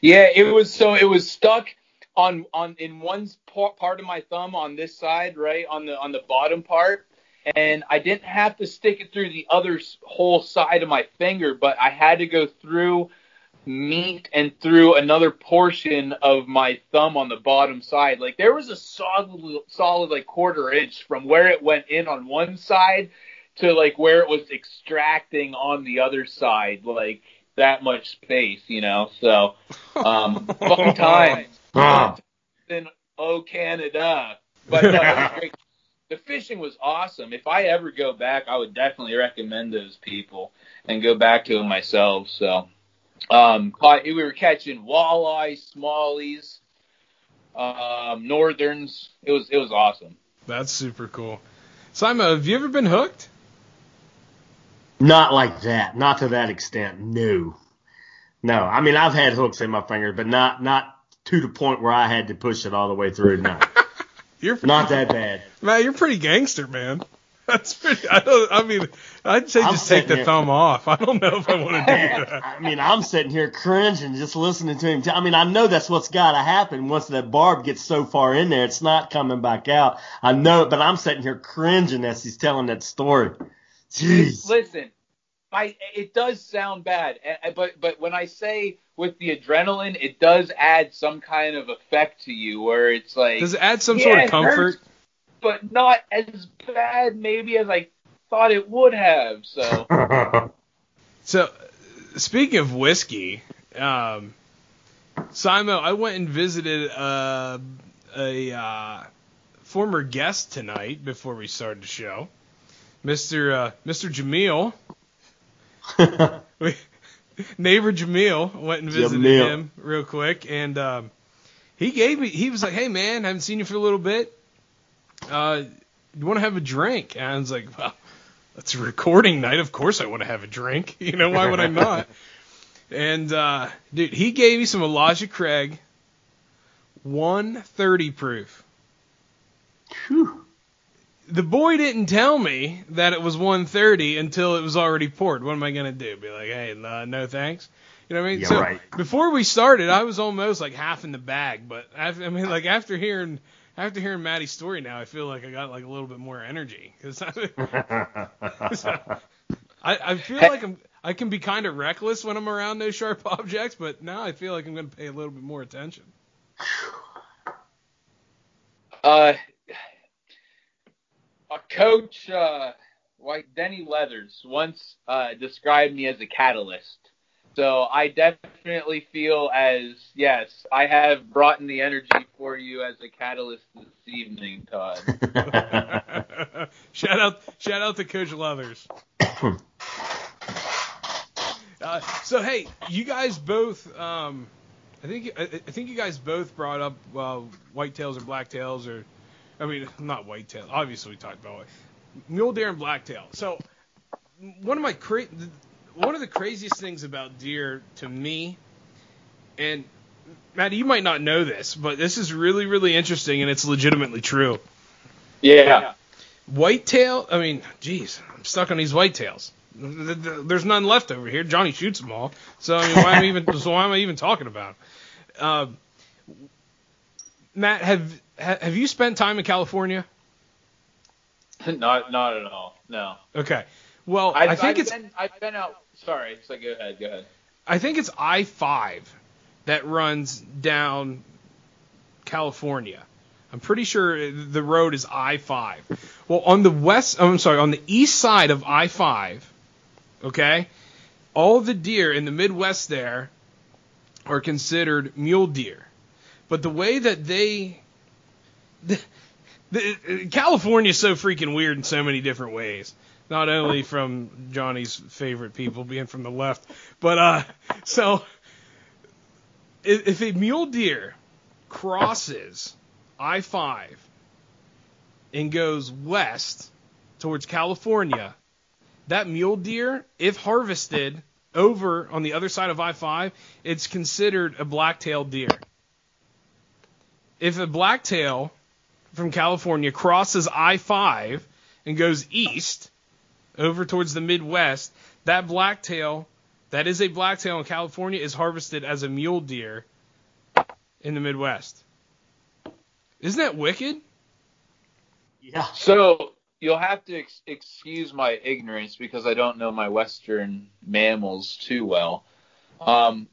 Yeah, it was so it was stuck on on in one part of my thumb on this side, right on the on the bottom part, and I didn't have to stick it through the other whole side of my finger, but I had to go through meat and through another portion of my thumb on the bottom side. Like there was a solid, solid like quarter inch from where it went in on one side to like where it was extracting on the other side. Like that much space, you know. So, um, fun times. in Oh Canada, but no, it was great. The fishing was awesome. If I ever go back, I would definitely recommend those people and go back to them myself. So. Um, caught, we were catching walleye, smallies, um, northerns. It was it was awesome. That's super cool. Simon, have you ever been hooked? Not like that. Not to that extent. No. No. I mean, I've had hooks in my finger, but not not to the point where I had to push it all the way through. No. You're not that bad. Man, you're pretty gangster, man. That's pretty. I don't. I mean, I'd say I'm just take the here- thumb off. I don't know if I want to do that. I mean, I'm sitting here cringing just listening to him. T- I mean, I know that's what's got to happen once that barb gets so far in there, it's not coming back out. I know it, but I'm sitting here cringing as he's telling that story. Jeez. Listen, I it does sound bad, eh, eh, but but when I say with the adrenaline, it does add some kind of effect to you, where it's like Does it add some Yeah, sort of it comfort? Hurts, but not as bad maybe as I thought it would have. So So, speaking of whiskey, um, Simon, I went and visited uh, a uh, former guest tonight before we started the show, Mr. Uh, Mr. Jameel. We, neighbor Jamil went and visited Jameel. him real quick, and um, he gave me. He was like, "Hey man, haven't seen you for a little bit. Uh, you want to have a drink?" And I was like, "Well, it's a recording night. Of course, I want to have a drink. You know, why would I not?" and uh, dude, he gave me some Elijah Craig, 130 proof. Phew. The boy didn't tell me that it was 130 until it was already poured. What am I gonna do? Be like, hey, uh, no thanks. You know what I mean? Yeah, so right. before we started, I was almost like half in the bag, but after, I mean, like after hearing after hearing Maddie's story now, I feel like I got like a little bit more energy because I, I feel like I'm I can be kind of reckless when I'm around those sharp objects, but now I feel like I'm gonna pay a little bit more attention. uh, a coach, uh, like Denny Leathers, once uh, described me as a catalyst. So I definitely feel as yes, I have brought in the energy for you as a catalyst this evening, Todd. shout out, shout out to Coach Leathers. Uh, so hey, you guys both, um, I think I, I think you guys both brought up uh, whitetails or blacktails, or I mean not whitetail. Obviously, we talked about it. mule deer and blacktail. So one of my cra- one of the craziest things about deer to me, and Maddie, you might not know this, but this is really really interesting and it's legitimately true. Yeah. Whitetail, I mean, geez, I'm stuck on these whitetails. Th- th- There's none left over here. Johnny shoots them all. So I mean, why am I even? so why am I even talking about? 'em? Uh, Matt, have have you spent time in California? not not at all. No. Okay. Well, I've, I think I've it's been, I've been out. Sorry. So go ahead. Go ahead. I think it's I five that runs down California. I'm pretty sure the road is I five. Well, on the west, oh, I'm sorry, on the east side of I five, okay, all the deer in the Midwest there are considered mule deer, but the way that they the, the, California is so freaking weird in so many different ways. Not only from Johnny's favorite people being from the left, but uh, so if, if a mule deer crosses I five and goes west towards California, that mule deer, if harvested over on the other side of I five, it's considered a black-tailed deer. If a blacktail from California crosses I five and goes east over towards the Midwest, that blacktail, that is a blacktail in California, is harvested as a mule deer in the Midwest. Isn't that wicked? yeah. So you'll have to ex- excuse my ignorance because I don't know my western mammals too well. Um,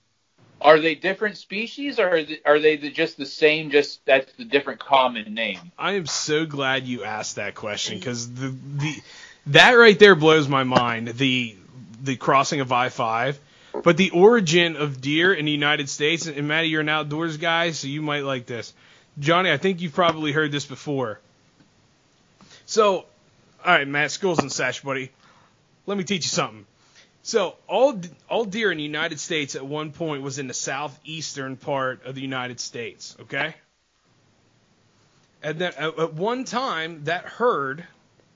are they different species, or are they, are they the, just the same? Just that's the different common name. I am so glad you asked that question because the the that right there blows my mind. The the crossing of I five, but the origin of deer in the United States. And Maddie, you're an outdoors guy, so you might like this. Johnny, I think you've probably heard this before. So, all right, Matt, school's in sesh, buddy. Let me teach you something. So, all all deer in the United States at one point was in the southeastern part of the United States. Okay. And then at one time, that herd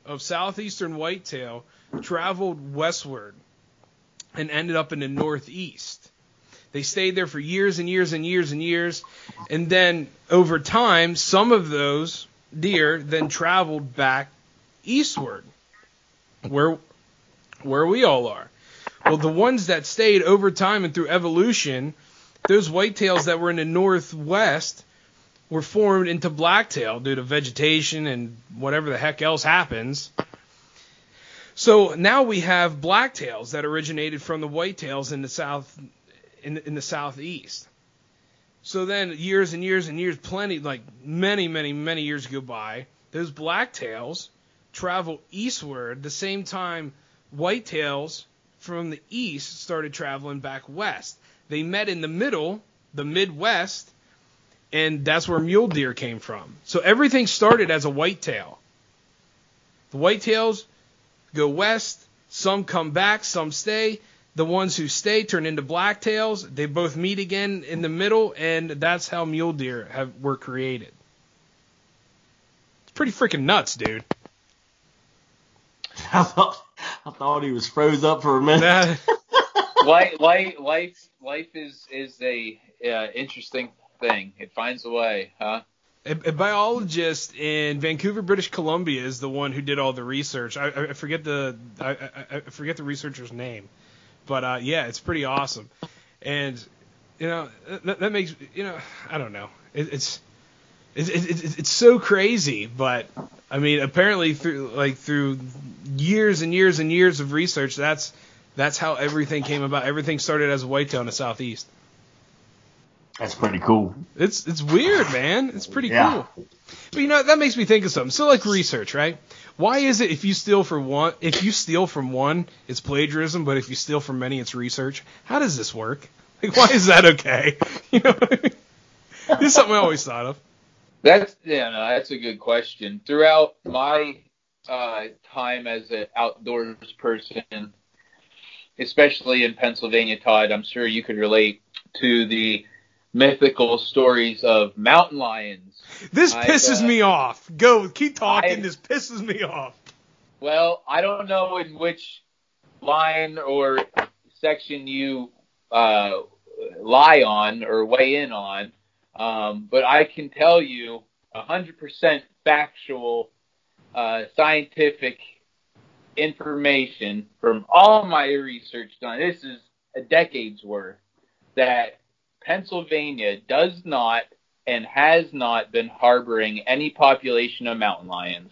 of southeastern whitetail traveled westward and ended up in the northeast. They stayed there for years and years and years and years, and then over time, some of those deer then traveled back eastward, where where we all are. Well, the ones that stayed over time and through evolution, those whitetails that were in the northwest were formed into blacktail due to vegetation and whatever the heck else happens. So now we have blacktails that originated from the whitetails in the south in, in the southeast. So then years and years and years, plenty like many many many years go by. Those blacktails travel eastward the same time whitetails from the east started traveling back west. They met in the middle, the Midwest, and that's where mule deer came from. So everything started as a whitetail. The whitetails go west, some come back, some stay. The ones who stay turn into blacktails. They both meet again in the middle, and that's how mule deer have were created. It's pretty freaking nuts, dude. I thought I thought he was froze up for a minute. life, life, life, life is is a uh, interesting thing. It finds a way, huh? A, a biologist in Vancouver, British Columbia, is the one who did all the research. I, I forget the I, I, I forget the researcher's name, but uh, yeah, it's pretty awesome. And you know that, that makes you know I don't know. It, it's it, it, it's so crazy, but I mean, apparently through like through years and years and years of research, that's that's how everything came about. Everything started as a whitetail in the southeast. That's pretty cool. It's it's weird, man. It's pretty Yeah. cool. But you know that makes me think of something. So like research, right? Why is it if you steal from one, if you steal from one, it's plagiarism, but if you steal from many, it's research? How does this work? Like, why is that okay? You know, this is something I always thought of. That's yeah, no, that's a good question. Throughout my uh, time as an outdoors person, especially in Pennsylvania, Todd, I'm sure you could relate to the mythical stories of mountain lions. This pisses uh, me off. Go, keep talking. I- this pisses me off. Well, I don't know in which line or section you uh, lie on or weigh in on, um, but I can tell you 100% factual, uh, scientific information from all my research done. This is a decade's worth that Pennsylvania does not and has not been harboring any population of mountain lions.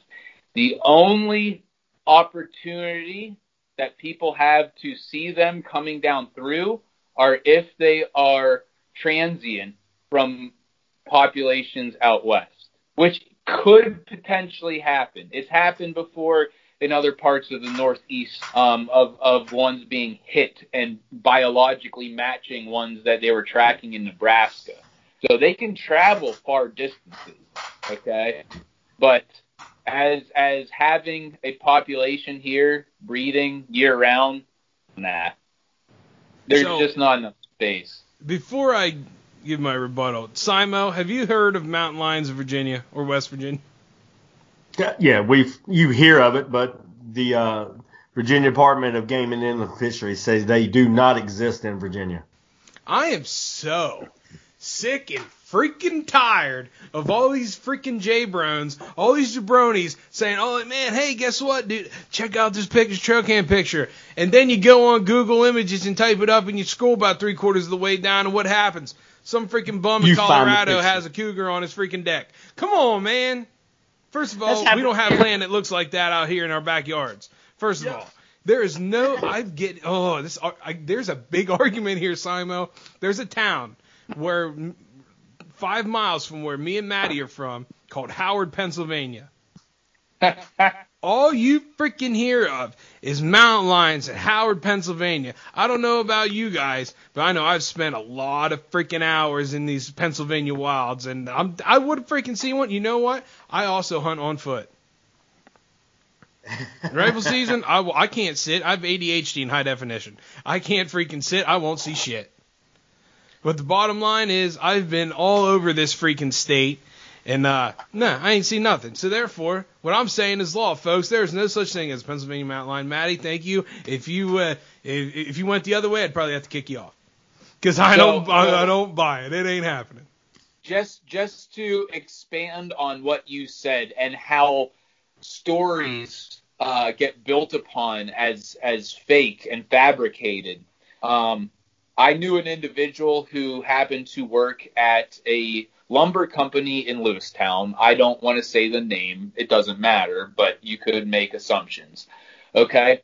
The only opportunity that people have to see them coming down through are if they are transient from populations out west, which could potentially happen. It's happened before in other parts of the Northeast um, of of ones being hit and biologically matching ones that they were tracking in Nebraska. So they can travel far distances. Okay, but as as having a population here breeding year round, nah. There's So- just not enough space. Before I give my rebuttal, Simo, have you heard of mountain lions in Virginia or West Virginia? Yeah, we've you hear of it, but the uh, Virginia Department of Game and Inland Fisheries says they do not exist in Virginia. I am so sick and freaking tired of all these freaking jabrones, all these jabronis saying, "Oh man, hey, guess what, dude? Check out this picture, trail cam picture." And then you go on Google Images and type it up, and you scroll about three quarters of the way down, and what happens? Some freaking bum in You Colorado has a cougar on his freaking deck. Come on, man. First of all, we don't have land that looks like that out here in our backyards. First of Yeah. all, there is no. I get. Oh, this. I, there's a big argument here, Simo. There's a town where five miles from where me and Maddie are from, called Howard, Pennsylvania. All you freaking hear of is mountain lions at Howard, Pennsylvania. I don't know about you guys, but I know I've spent a lot of freaking hours in these Pennsylvania wilds, and I'm, I would freaking see one. You know what? I also hunt on foot. Rifle season, I, I can't sit. I have ADHD in high definition. I can't freaking sit. I won't see shit. But the bottom line is, I've been all over this freaking state, And uh, no, I ain't seen nothing. So therefore, what I'm saying is law, folks. There's no such thing as Pennsylvania mountain lion. Maddie, thank you. If you uh, if, if you went the other way, I'd probably have to kick you off. Cause I So, don't I, uh, I don't buy it. It ain't happening. just just to expand on what you said and how stories uh, get built upon as as fake and fabricated. Um, I knew an individual who happened to work at a lumber company in Lewistown. I don't want to say the name; it doesn't matter, but you could make assumptions. Okay.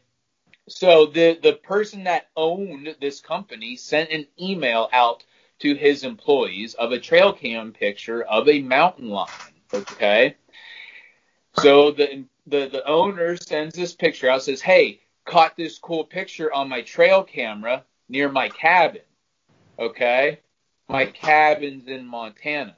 So the the person that owned this company sent an email out to his employees of a trail cam picture of a mountain lion. Okay. So the the the owner sends this picture out, says, "Hey, caught this cool picture on my trail camera near my cabin." Okay, my cabin's in Montana.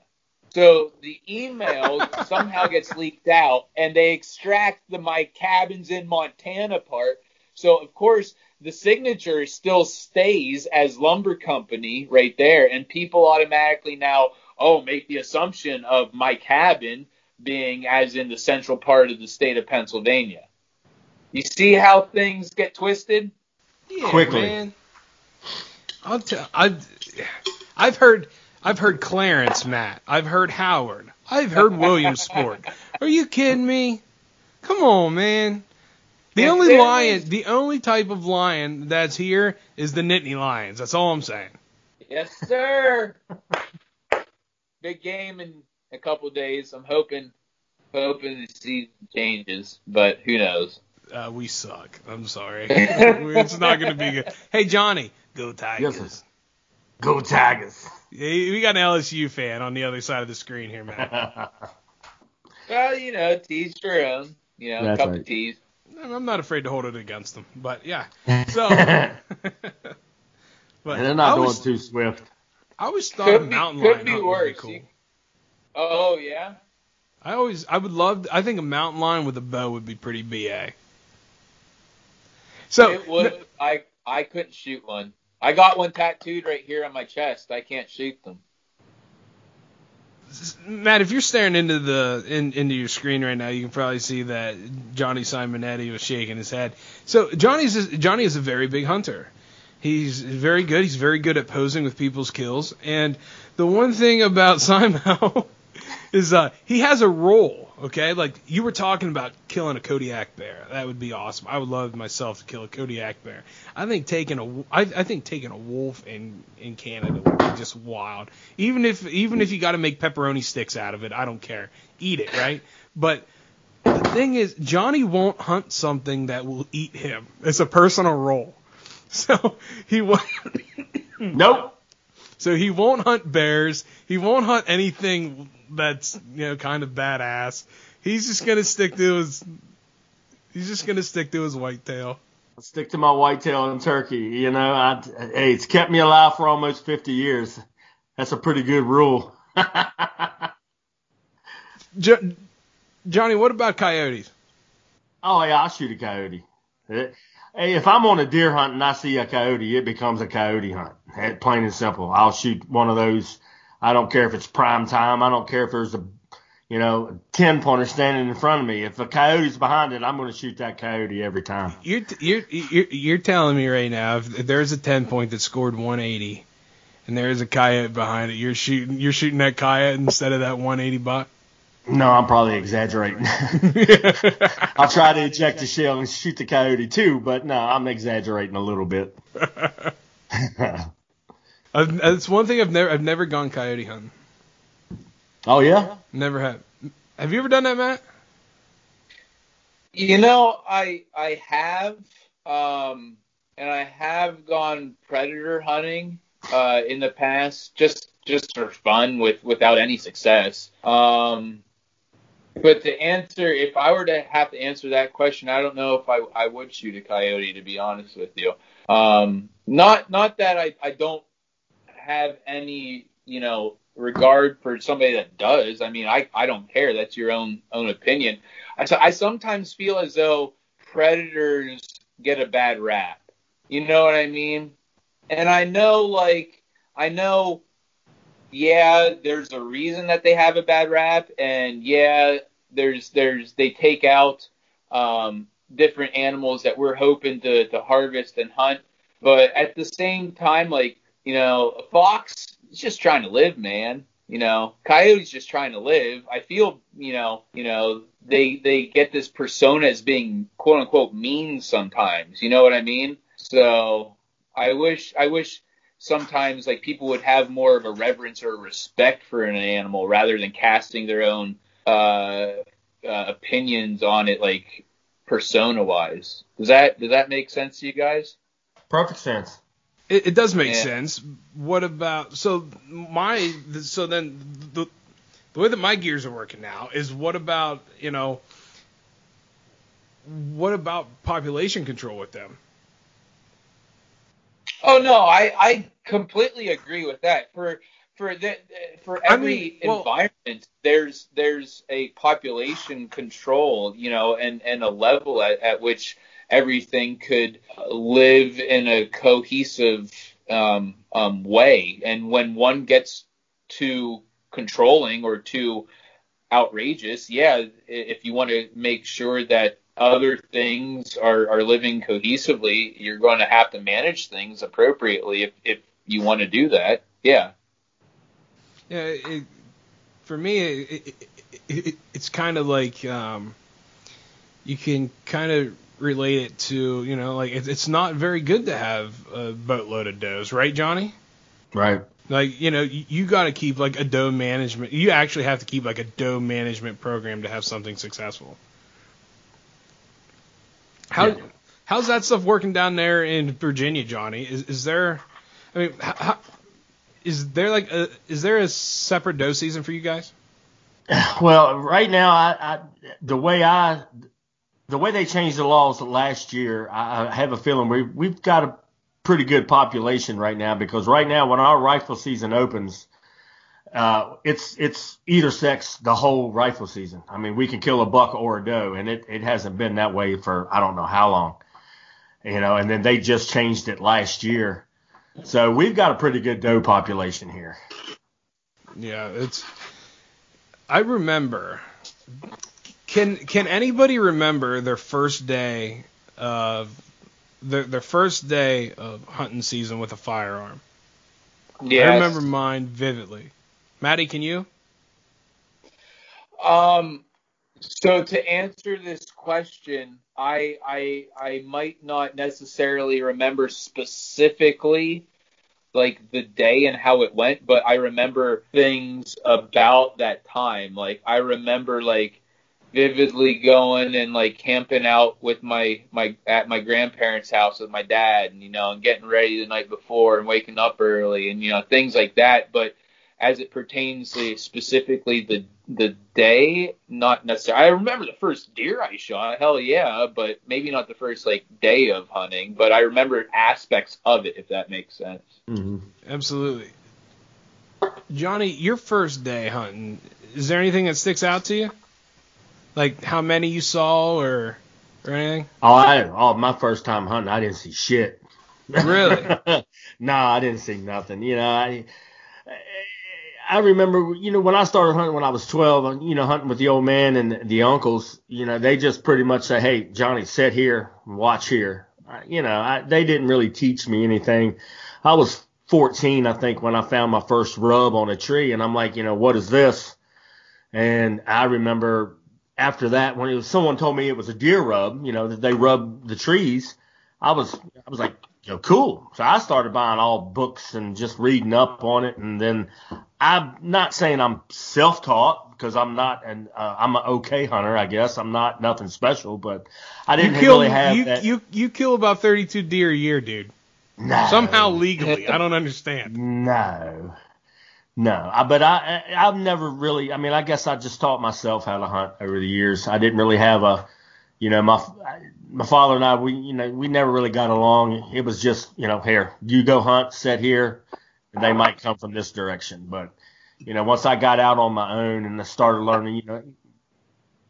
So the email somehow gets leaked out, and they extract the my cabin's in Montana part. So of course the signature still stays as lumber company right there, and people automatically now oh make the assumption of my cabin being as in the central part of the state of Pennsylvania. You see how things get twisted? Yeah, Quickly. man. I'll tell. I've I've heard I've heard Clarence Matt. I've heard Howard. I've heard Williamsport. Are you kidding me? Come on, man. The If only lion, the only type of lion that's here is the Nittany Lions. That's all I'm saying. Yes, sir. Big game in a couple days. I'm hoping hoping to see changes, but who knows? Uh, we suck. I'm sorry. it's not going to be good. Hey, Johnny, go Tigers. Yes, sir. Go Tigers. We got an LSU fan on the other side of the screen here, man. Well, you know, tease your own. You know, a That's couple right. teas. I'm not afraid to hold it against them, but yeah. So, and but they're I not going always, too swift. I always thought Could a be- mountain could lion be hunting would be cool. You- Oh yeah. I always, I would love. I think a mountain lion with a bow would be pretty ba. So it would. I I couldn't shoot one. I got one tattooed right here on my chest. I can't shoot them. Matt, if you're staring into the in, into your screen right now, you can probably see that Johnny Simonetti was shaking his head. So Johnny's Johnny is a very big hunter. He's very good. He's very good at posing with people's kills. And the one thing about Simo is uh, he has a role. Okay, like you were talking about killing a Kodiak bear. That would be awesome. I would love myself to kill a Kodiak bear. I think taking a I, I think taking a wolf in in Canada would be just wild. Even if even if you got to make pepperoni sticks out of it, I don't care. Eat it, right? But the thing is, Johnny won't hunt something that will eat him. It's a personal role. So he won't. Nope. So he won't hunt bears. He won't hunt anything that's you know kind of badass. He's just gonna stick to his. He's just gonna stick to his whitetail. I'll stick to my whitetail and turkey. You know, I, hey, it's kept me alive for almost 50 years. That's a pretty good rule. Jo- Johnny, what about coyotes? Oh yeah, I'll shoot a coyote. Eh, Hey, if I'm on a deer hunt and I see a coyote, it becomes a coyote hunt. Plain and simple. I'll shoot one of those. I don't care if it's prime time. I don't care if there's a, you know, a ten pointer standing in front of me. If a coyote's behind it, I'm going to shoot that coyote every time. You're you're you're, you're telling me right now if, there's a 10 point that scored 180, and there is a coyote behind it, you're shooting you're shooting that coyote instead of that 180 buck. No, I'm probably exaggerating. I'll try to eject the shell and shoot the coyote too, but no, I'm exaggerating a little bit. I've, that's one thing I've never I've never gone coyote hunting. oh yeah? Never have. Have you ever done that, Matt? You know, I I have, um, and I have gone predator hunting uh, in the past, just just for fun, with without any success. Um, but to answer, if I were to have to answer that question, I don't know if I I would shoot a coyote. To be honest with you, um, not not that I I don't have any you know regard for somebody that does. I mean, I I don't care. That's your own own opinion. I, I sometimes feel as though predators get a bad rap. You know what I mean? And I know, like, I know, yeah, there's a reason that they have a bad rap, and yeah, there's there's they take out um, different animals that we're hoping to to harvest and hunt, but at the same time, like you know, a fox is just trying to live, man. You know, coyote's just trying to live. I feel, you know, you know, they they get this persona as being quote unquote mean sometimes. You know what I mean? So I wish I wish sometimes like people would have more of a reverence or a respect for an animal rather than casting their own uh, uh, opinions on it like persona wise. Does that does that make sense to you guys? Perfect sense. It, it does make Yeah. sense. What about so my so then the the way that my gears are working now is what about you know what about population control with them? Oh no, I I completely agree with that. For for the for I every mean, well- environment, there's there's a population control, you know, and and a level at, at which everything could live in a cohesive um, um, way. And when one gets too controlling or too outrageous, yeah, if you want to make sure that other things are, are living cohesively, you're going to have to manage things appropriately if, if you want to do that. Yeah. Yeah, it, for me, it, it, it, it, it's kind of like um, you can kind of relate it to, you know, like it, it's not very good to have a boatload of does, right, Johnny? Right. Like, you know, you, you got to keep like a doe management. You actually have to keep like a doe management program to have something successful. How Yeah. how's that stuff working down there in Virginia, Johnny? Is is there? I mean, how, is there like a is there a separate doe season for you guys? Well, right now, I, I the way I the way they changed the laws last year, I, I have a feeling we we've got a pretty good population right now because right now when our rifle season opens, uh, it's it's either sex the whole rifle season. I mean, we can kill a buck or a doe, and it it hasn't been that way for I don't know how long, you know. And then they just changed it last year, so we've got a pretty good doe population here. Yeah, it's. I remember. Can can anybody remember their first day of their their first day of hunting season with a firearm? Yeah. I remember mine vividly. Maddie, can you? Um, so to answer this question, I I I might not necessarily remember specifically like the day and how it went, but I remember things about that time. Like I remember like vividly going and like camping out with my my at my grandparents' house with my dad and you know and getting ready the night before and waking up early and you know things like that but as it pertains to specifically the the day not necessarily I remember the first deer I shot hell yeah but maybe not the first like day of hunting but I remember aspects of it if that makes sense Mm-hmm. Absolutely. Johnny, your first day hunting, is there anything that sticks out to you? Like how many you saw or or anything? Oh, I oh my first time hunting, I didn't see shit. Really? no, I didn't see nothing. You know, I I remember, you know, when I started hunting when I was 12, you know, hunting with the old man and the uncles, you know, they just pretty much say, "Hey, Johnny, sit here watch here." You know, I, they didn't really teach me anything. I was 14, I think, when I found my first rub on a tree, and I'm like, you know, what is this? And I remember after that, when was someone told me it was a deer rub, you know, that they rub the trees, I was I was like, you know, cool. So I started buying all books and just reading up on it, and then I'm not saying I'm self-taught because I'm not an uh, I'm an okay hunter, I guess. I'm not nothing special, but I didn't kill really have you, that. you you kill about 32 deer a year, dude. no, Somehow legally. I don't understand. No, no. I, but I, I I've never really. I mean, I guess I just taught myself how to hunt over the years. I didn't really have a, you know, my my father and I, we you know, we never really got along. It was just, you know, here you go hunt, sit here, and they might come from this direction. But you know, once I got out on my own and I started learning, you know.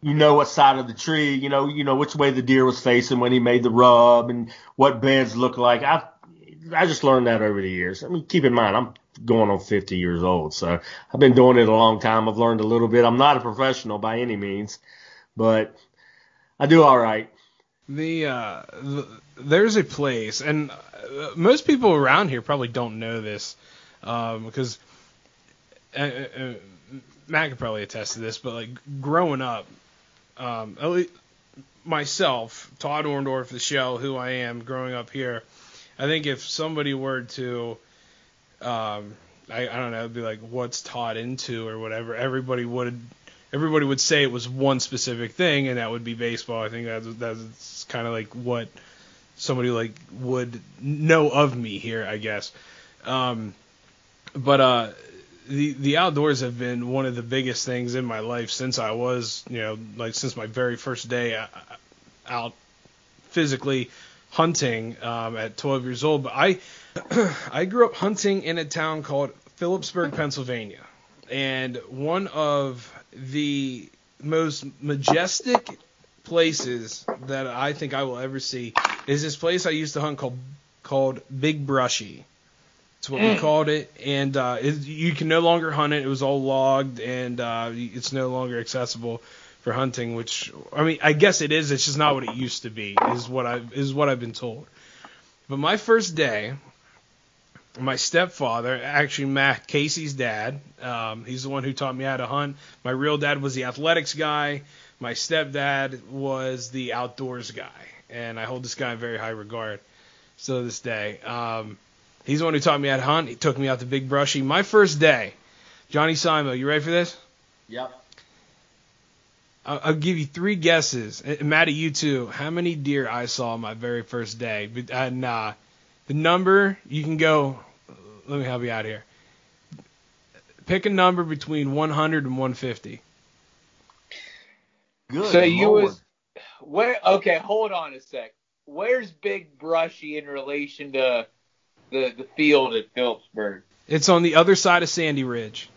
You know what side of the tree, you know, you know which way the deer was facing when he made the rub, and what beds look like. I I just learned that over the years. I mean, keep in mind, I'm going on 50 years old. So I've been doing it a long time. I've learned a little bit. I'm not a professional by any means, but I do all right. The, uh, the there's a place, and uh, most people around here probably don't know this, um, because uh, uh, Matt could probably attest to this, but like growing up, um, at least myself, Todd Orndorf, the show, who I am growing up here, I think if somebody were to, um, I, I don't know, it'd be like, what's Todd into or whatever, everybody would, everybody would say it was one specific thing, and that would be baseball. I think that's that's kind of like what somebody like would know of me here, I guess. Um, but uh, the the outdoors have been one of the biggest things in my life since I was, you know, like since my very first day out physically hunting um, at 12 years old. But I I grew up hunting in a town called Philipsburg, Pennsylvania, and one of the most majestic places that I think I will ever see is this place I used to hunt called called Big Brushy. That's what we called it, and uh, it, you can no longer hunt it. It was all logged, and uh, it's no longer accessible for hunting. Which I mean, I guess it is. It's just not what it used to be. Is what I is what I've been told. But my first day, my stepfather, actually Matt Casey's dad, um, he's the one who taught me how to hunt. My real dad was the athletics guy. My stepdad was the outdoors guy, and I hold this guy in very high regard still to this day. Um, He's the one who taught me how to hunt. He took me out to Big Brushy. My first day, Johnny Simo, you ready for this? Yep. I'll, I'll give you three guesses. And Maddie, you too. How many deer I saw my very first day? And uh, the number, you can go. Let me help you out here. Pick a number between 100 and 150. Good. So you Lord. was where? Okay, hold on a sec. Where's Big Brushy in relation to the, the field at Philipsburg? It's on the other side of Sandy Ridge.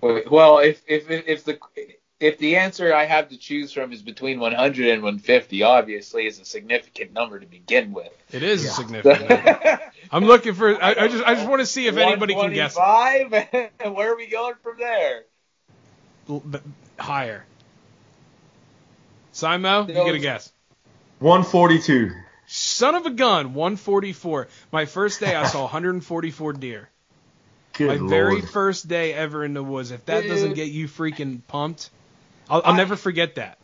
Well, if if if the if the answer I have to choose from is between 100 and 150, obviously is a significant number to begin with. It is yeah. a significant number. I'm looking for. I, I, just I just want to see if anybody can guess. Five. Where are we going from there? Higher. Simo, you get a guess. 142. Son of a gun, 144. My first day, I saw 144 deer. Good My Lord. very first day ever in the woods. If that doesn't get you freaking pumped, I'll, I'll I, never forget that.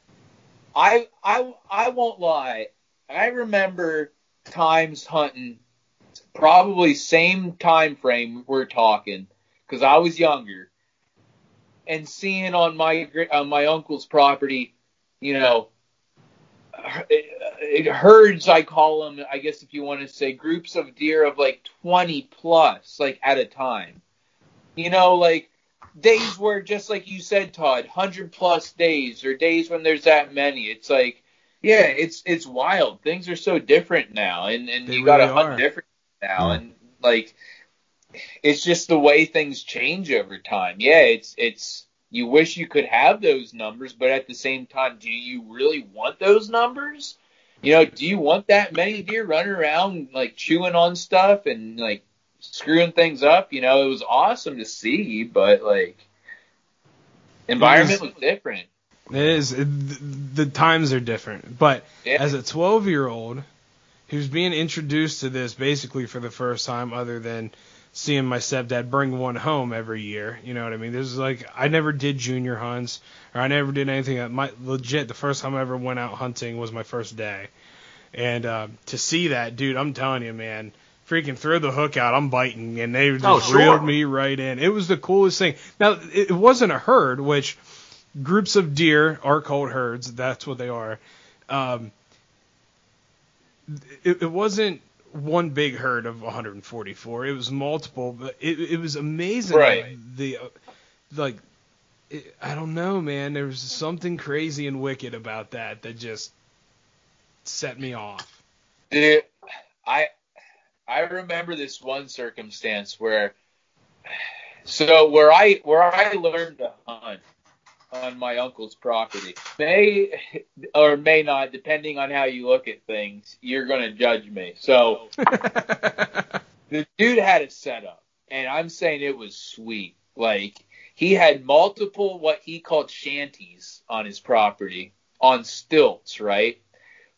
I I I won't lie. I remember times hunting, probably same time frame we're talking, because I was younger, and seeing on my on my uncle's property, you know, uh, uh, herds I call them I guess if you want to say groups of deer of like 20 plus like at a time you know like days where just like you said Todd 100 plus days or days when there's that many. It's like yeah it's it's wild. Things are so different now and and they you got to really hunt different now and like it's just the way things change over time. Yeah it's it's you wish you could have those numbers, but at the same time, do you really want those numbers? You know, do you want that many deer running around like chewing on stuff and like screwing things up? You know, it was awesome to see, but like environment was different. It is. It, the times are different. But yeah. as a 12 year old who's being introduced to this basically for the first time, other than seeing my stepdad bring one home every year. You know what I mean? This is like I never did junior hunts or I never did anything. That my legit the first time I ever went out hunting was my first day, and uh, to see that dude, I'm telling you, man. Freaking throw the hook out, I'm biting, and they just oh, sure. reeled me right in. It was the coolest thing. Now, it wasn't a herd, which groups of deer are called herds. That's what they are. Um, it, it wasn't one big herd of 144. It was multiple, but it, it was amazing. Right. The, uh, like, it, I don't know, man. There was something crazy and wicked about that that just set me off. Dude, I I remember this one circumstance where, so where I where I learned to hunt on my uncle's property. May or may not, depending on how you look at things, you're going to judge me. So The dude had a setup, and I'm saying it was sweet. Like he had multiple what he called shanties on his property on stilts, right?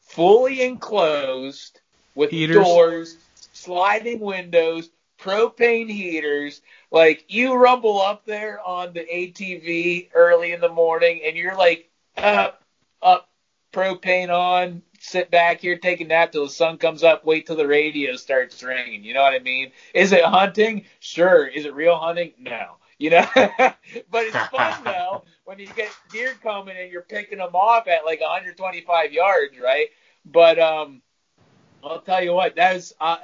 Fully enclosed with Heaters. doors, sliding windows, propane heaters. Like you rumble up there on the ATV early in the morning and you're like up, up, propane on, sit back here, take a nap till the sun comes up, wait till the radio starts ringing. You know what I mean? Is it hunting? Sure. Is it real hunting? No. You know, but it's fun though when you get deer coming and you're picking them off at like 125 yards, right? But um, I'll tell you what, that's uh,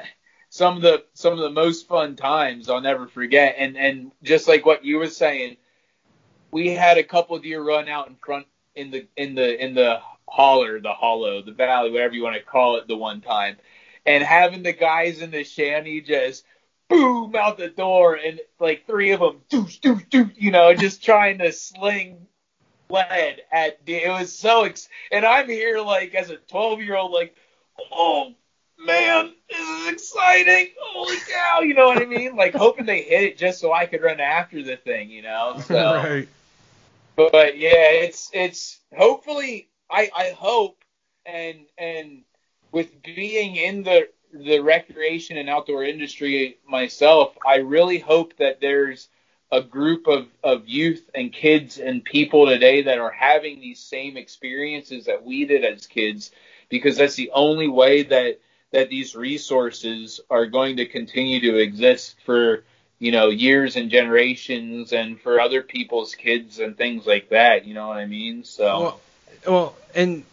some of the some of the most fun times I'll never forget. And and just like what you were saying, we had a couple of deer run out in front in the in the in the holler, the hollow, the valley, whatever you want to call it, the one time, and having the guys in the shanty just boom out the door and like three of them doosh doosh doosh you know just trying to sling lead at it was so ex- and I'm here like as a 12 year old like oh man this is exciting. Holy cow you know what I mean? Like hoping they hit it just so I could run after the thing you know? So right. but yeah, it's it's hopefully I I hope and and with being in the the recreation and outdoor industry myself, I really hope that there's a group of, of youth and kids and people today that are having these same experiences that we did as kids because that's the only way that that these resources are going to continue to exist for you know years and generations and for other people's kids and things like that you know what i mean so Well, well, and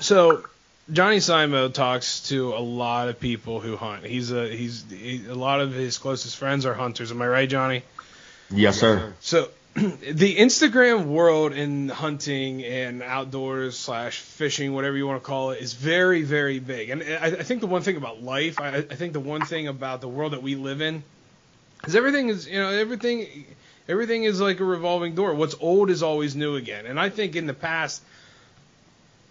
so Johnny Simo talks to a lot of people who hunt. He's a he's he, a lot of his closest friends are hunters. Am I right, Johnny? Yes, sir. So the Instagram world in hunting and outdoors slash fishing, whatever you want to call it, is very very big. And I, I think the one thing about life, I, I think the one thing about the world that we live in, is everything is you know everything everything is like a revolving door. What's old is always new again. And I think in the past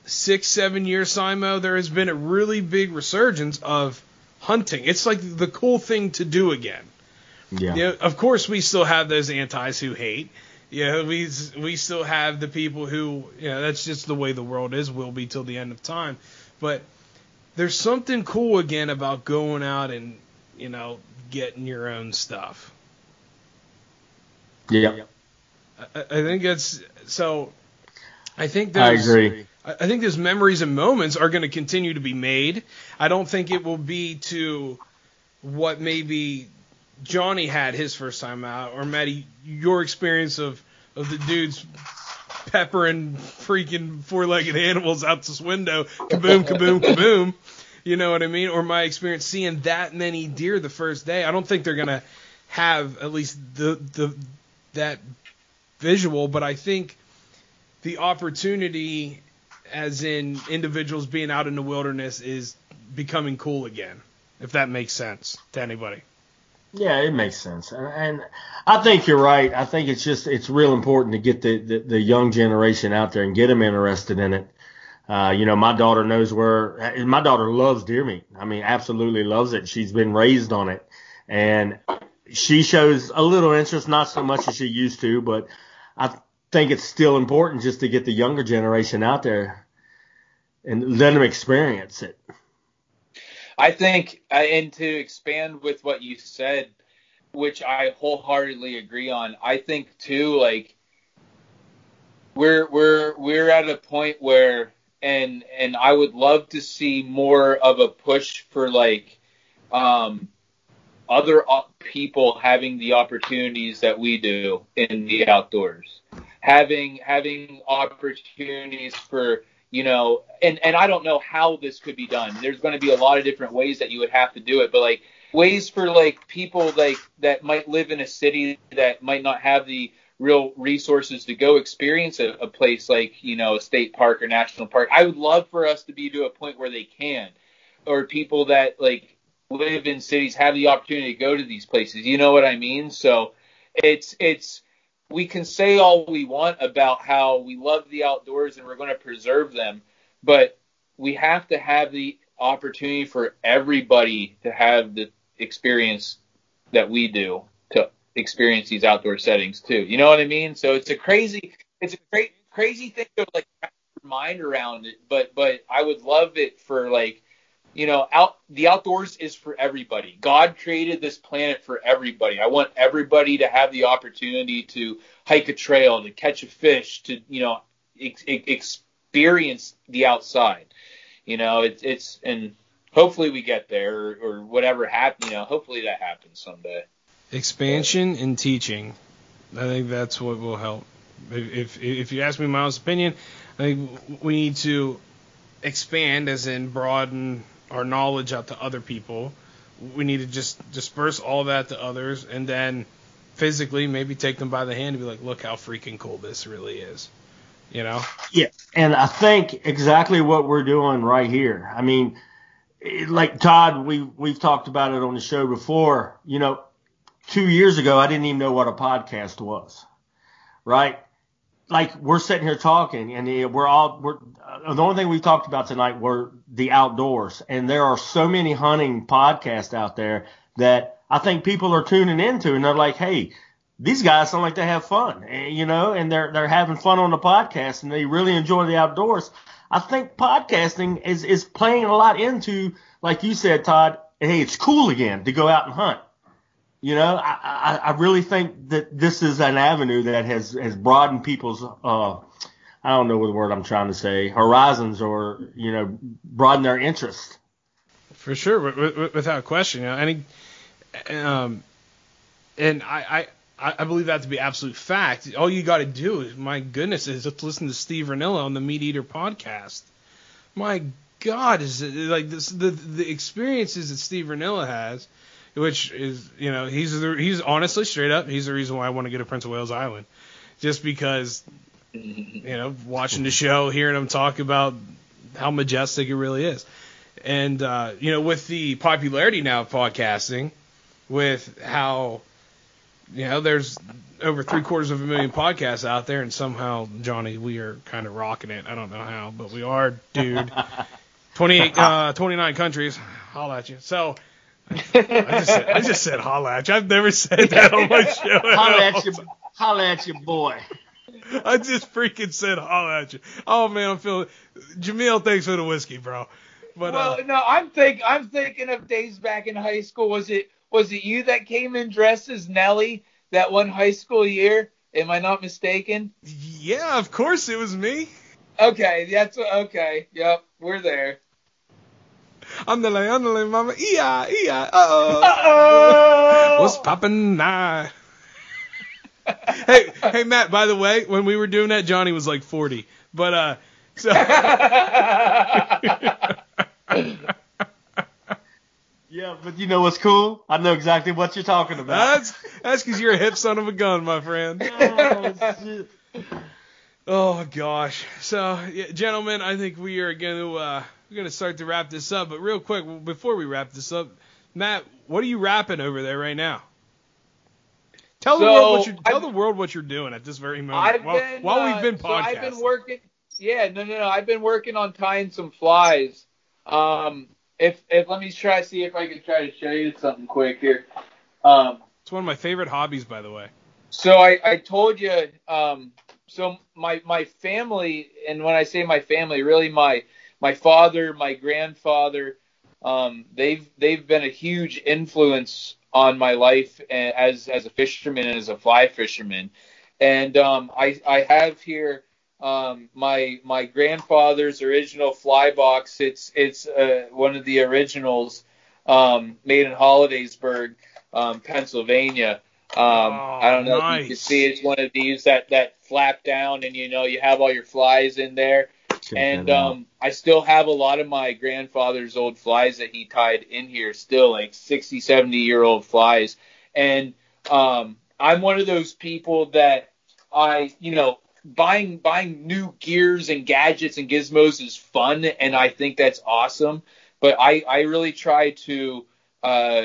six seven years, Simo, there has been a really big resurgence of hunting. It's like the cool thing to do again. Yeah. You know, of course, we still have those antis who hate. You know, we we still have the people who, you know, that's just the way the world is. Will be till the end of time. But there's something cool again about going out and, you know, getting your own stuff. Yeah. I, I think it's so. I think I agree. I I think those memories and moments are going to continue to be made. I don't think it will be to what maybe Johnny had his first time out, or Maddie, your experience of of the dudes peppering freaking four-legged animals out this window, kaboom, kaboom, kaboom. You know what I mean? Or my experience seeing that many deer the first day. I don't think they're gonna have at least the the that visual, but I think the opportunity as in individuals being out in the wilderness is becoming cool again, if that makes sense to anybody. Yeah, it makes sense, and, and I think you're right. I think it's just it's real important to get the, the, the young generation out there and get them interested in it. Uh, you know, my daughter knows where. My daughter loves deer meat. I mean, absolutely loves it. She's been raised on it, and she shows a little interest, not so much as she used to, but I think it's still important just to get the younger generation out there and let them experience it. I think, uh, and to expand with what you said, which I wholeheartedly agree on, I think too, like we're we're we're at a point where, and and I would love to see more of a push for like, um, other op- people having the opportunities that we do in the outdoors, having having opportunities for you know, and and I don't know how this could be done. There's going to be a lot of different ways that you would have to do it, but like ways for like people like that might live in a city that might not have the real resources to go experience a, a place like you know a state park or national park. I would love for us to be to a point where they can, or people that like live in cities have the opportunity to go to these places. You know what I mean? So it's it's we can say all we want about how we love the outdoors and we're going to preserve them, but we have to have the opportunity for everybody to have the experience that we do to experience these outdoor settings too. You know what I mean? So it's a crazy, it's a great, crazy thing to like wrap your mind around it. But, but I would love it for like, you know, out the outdoors is for everybody. God created this planet for everybody. I want everybody to have the opportunity to hike a trail, to catch a fish, to you know, ex- experience the outside. You know, it's it's and hopefully we get there or, or whatever happens. You know, hopefully that happens someday. Expansion and teaching. I think that's what will help. If, if you ask me my honest opinion, I think we need to expand, as in broaden our knowledge out to other people. We need to just disperse all that to others, and then physically maybe take them by the hand and be like, look how freaking cool this really is. You know? Yeah, and I think exactly what we're doing right here. I mean, like Todd, we we've talked about it on the show before. You know, two years ago, I didn't even know what a podcast was, right? Like we're sitting here talking, and we're all we're uh, the only thing we talked about tonight were the outdoors, and there are so many hunting podcasts out there that I think people are tuning into, and they're like, hey these guys sound like they have fun, eh, you know, and they're they're having fun on the podcast and they really enjoy the outdoors. I think podcasting is is playing a lot into, like you said, Todd. Hey, it's cool again to go out and hunt. You know, I, I, I really think that this is an avenue that has has broadened people's uh, I don't know what the word I'm trying to say, horizons or you know, broaden their interest. For sure, without question. You know, any, um, and I, I I, believe that to be absolute fact. All you got to do, is, my goodness, is just listen to Steve Rinella on the Meat Eater podcast. My God, is it like this, the the experiences that Steve Rinella has, which is you know he's the, he's honestly straight up he's the reason why I want to get to Prince of Wales Island, just because you know watching the show, hearing him talk about how majestic it really is, and uh, you know with the popularity now of podcasting, with how you know, there's over three quarters of a million podcasts out there, and somehow, Johnny, we are kind of rocking it. I don't know how, but we are, dude. 28, uh, 29 countries. Holla at you. So, I just said, I just said holla at you. I've never said that on my show. holla at you, holla at you, boy. I just freaking said holla at you. Oh man, I'm feeling. Jameel, thanks for the whiskey, bro. But well, uh, no, I'm think I'm thinking of days back in high school. Was it was it you that came in dressed as Nelly that one high school year? Am I not mistaken? Yeah, of course it was me. Okay, that's okay. Yep, we're there. Andale, andale, mama. Yeah, yeah. Uh-oh. Uh-oh. What's poppin' now? hey, hey, Matt. By the way, when we were doing that, Johnny was like 40. But uh, so. Yeah, but you know what's cool? I know exactly what you're talking about. That's that's because you're a hip son of a gun, my friend. oh, oh gosh. So, yeah, gentlemen, I think we are going to uh, we're going to start to wrap this up. But real quick, before we wrap this up, Matt, what are you rapping over there right now? Tell so, the world what you tell I've, the world what you're doing at this very moment. while, been, while we've been podcasting. So I've been working. Yeah, no, no, no. I've been working on tying some flies. Um, if if let me try see if I can try to show you something quick here. Um, it's one of my favorite hobbies, by the way. So I I told you. Um, so my my family, and when I say my family, really my my father, my grandfather, um, they've they've been a huge influence on my life as as a fisherman and as a fly fisherman. And um, I I have here um, my my grandfather's original fly box. It's it's uh, one of the originals um, made in Hollidaysburg, um, Pennsylvania. Um, oh, I don't know nice. if you can see it's one of these that that flap down and you know you have all your flies in there. And um, I still have a lot of my grandfather's old flies that he tied in here, still like 60, 70 year old flies. And um, I'm one of those people that I, you know, buying buying new gears and gadgets and gizmos is fun, and I think that's awesome. But I I really try to uh,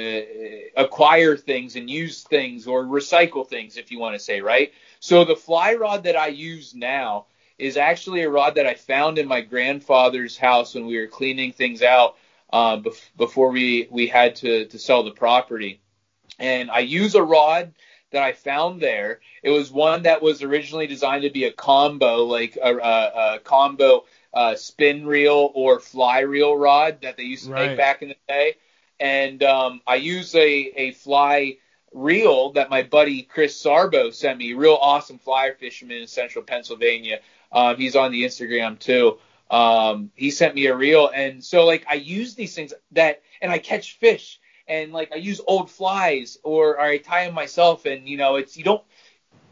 acquire things and use things or recycle things, if you want to say, right? So the fly rod that I use now is actually a rod that I found in my grandfather's house when we were cleaning things out. uh, bef- before we we had to to sell the property, and I use a rod that I found there. It was one that was originally designed to be a combo, like a, a, a combo uh, spin reel or fly reel rod that they used to Right. make back in the day. And um, I use a, a fly reel that my buddy Chris Sarbo sent me, real awesome fly fisherman in central Pennsylvania. Um, he's on the Instagram too. Um, he sent me a reel, and so like I use these things that, and I catch fish, and like I use old flies, or, or I tie them myself, and you know it's you don't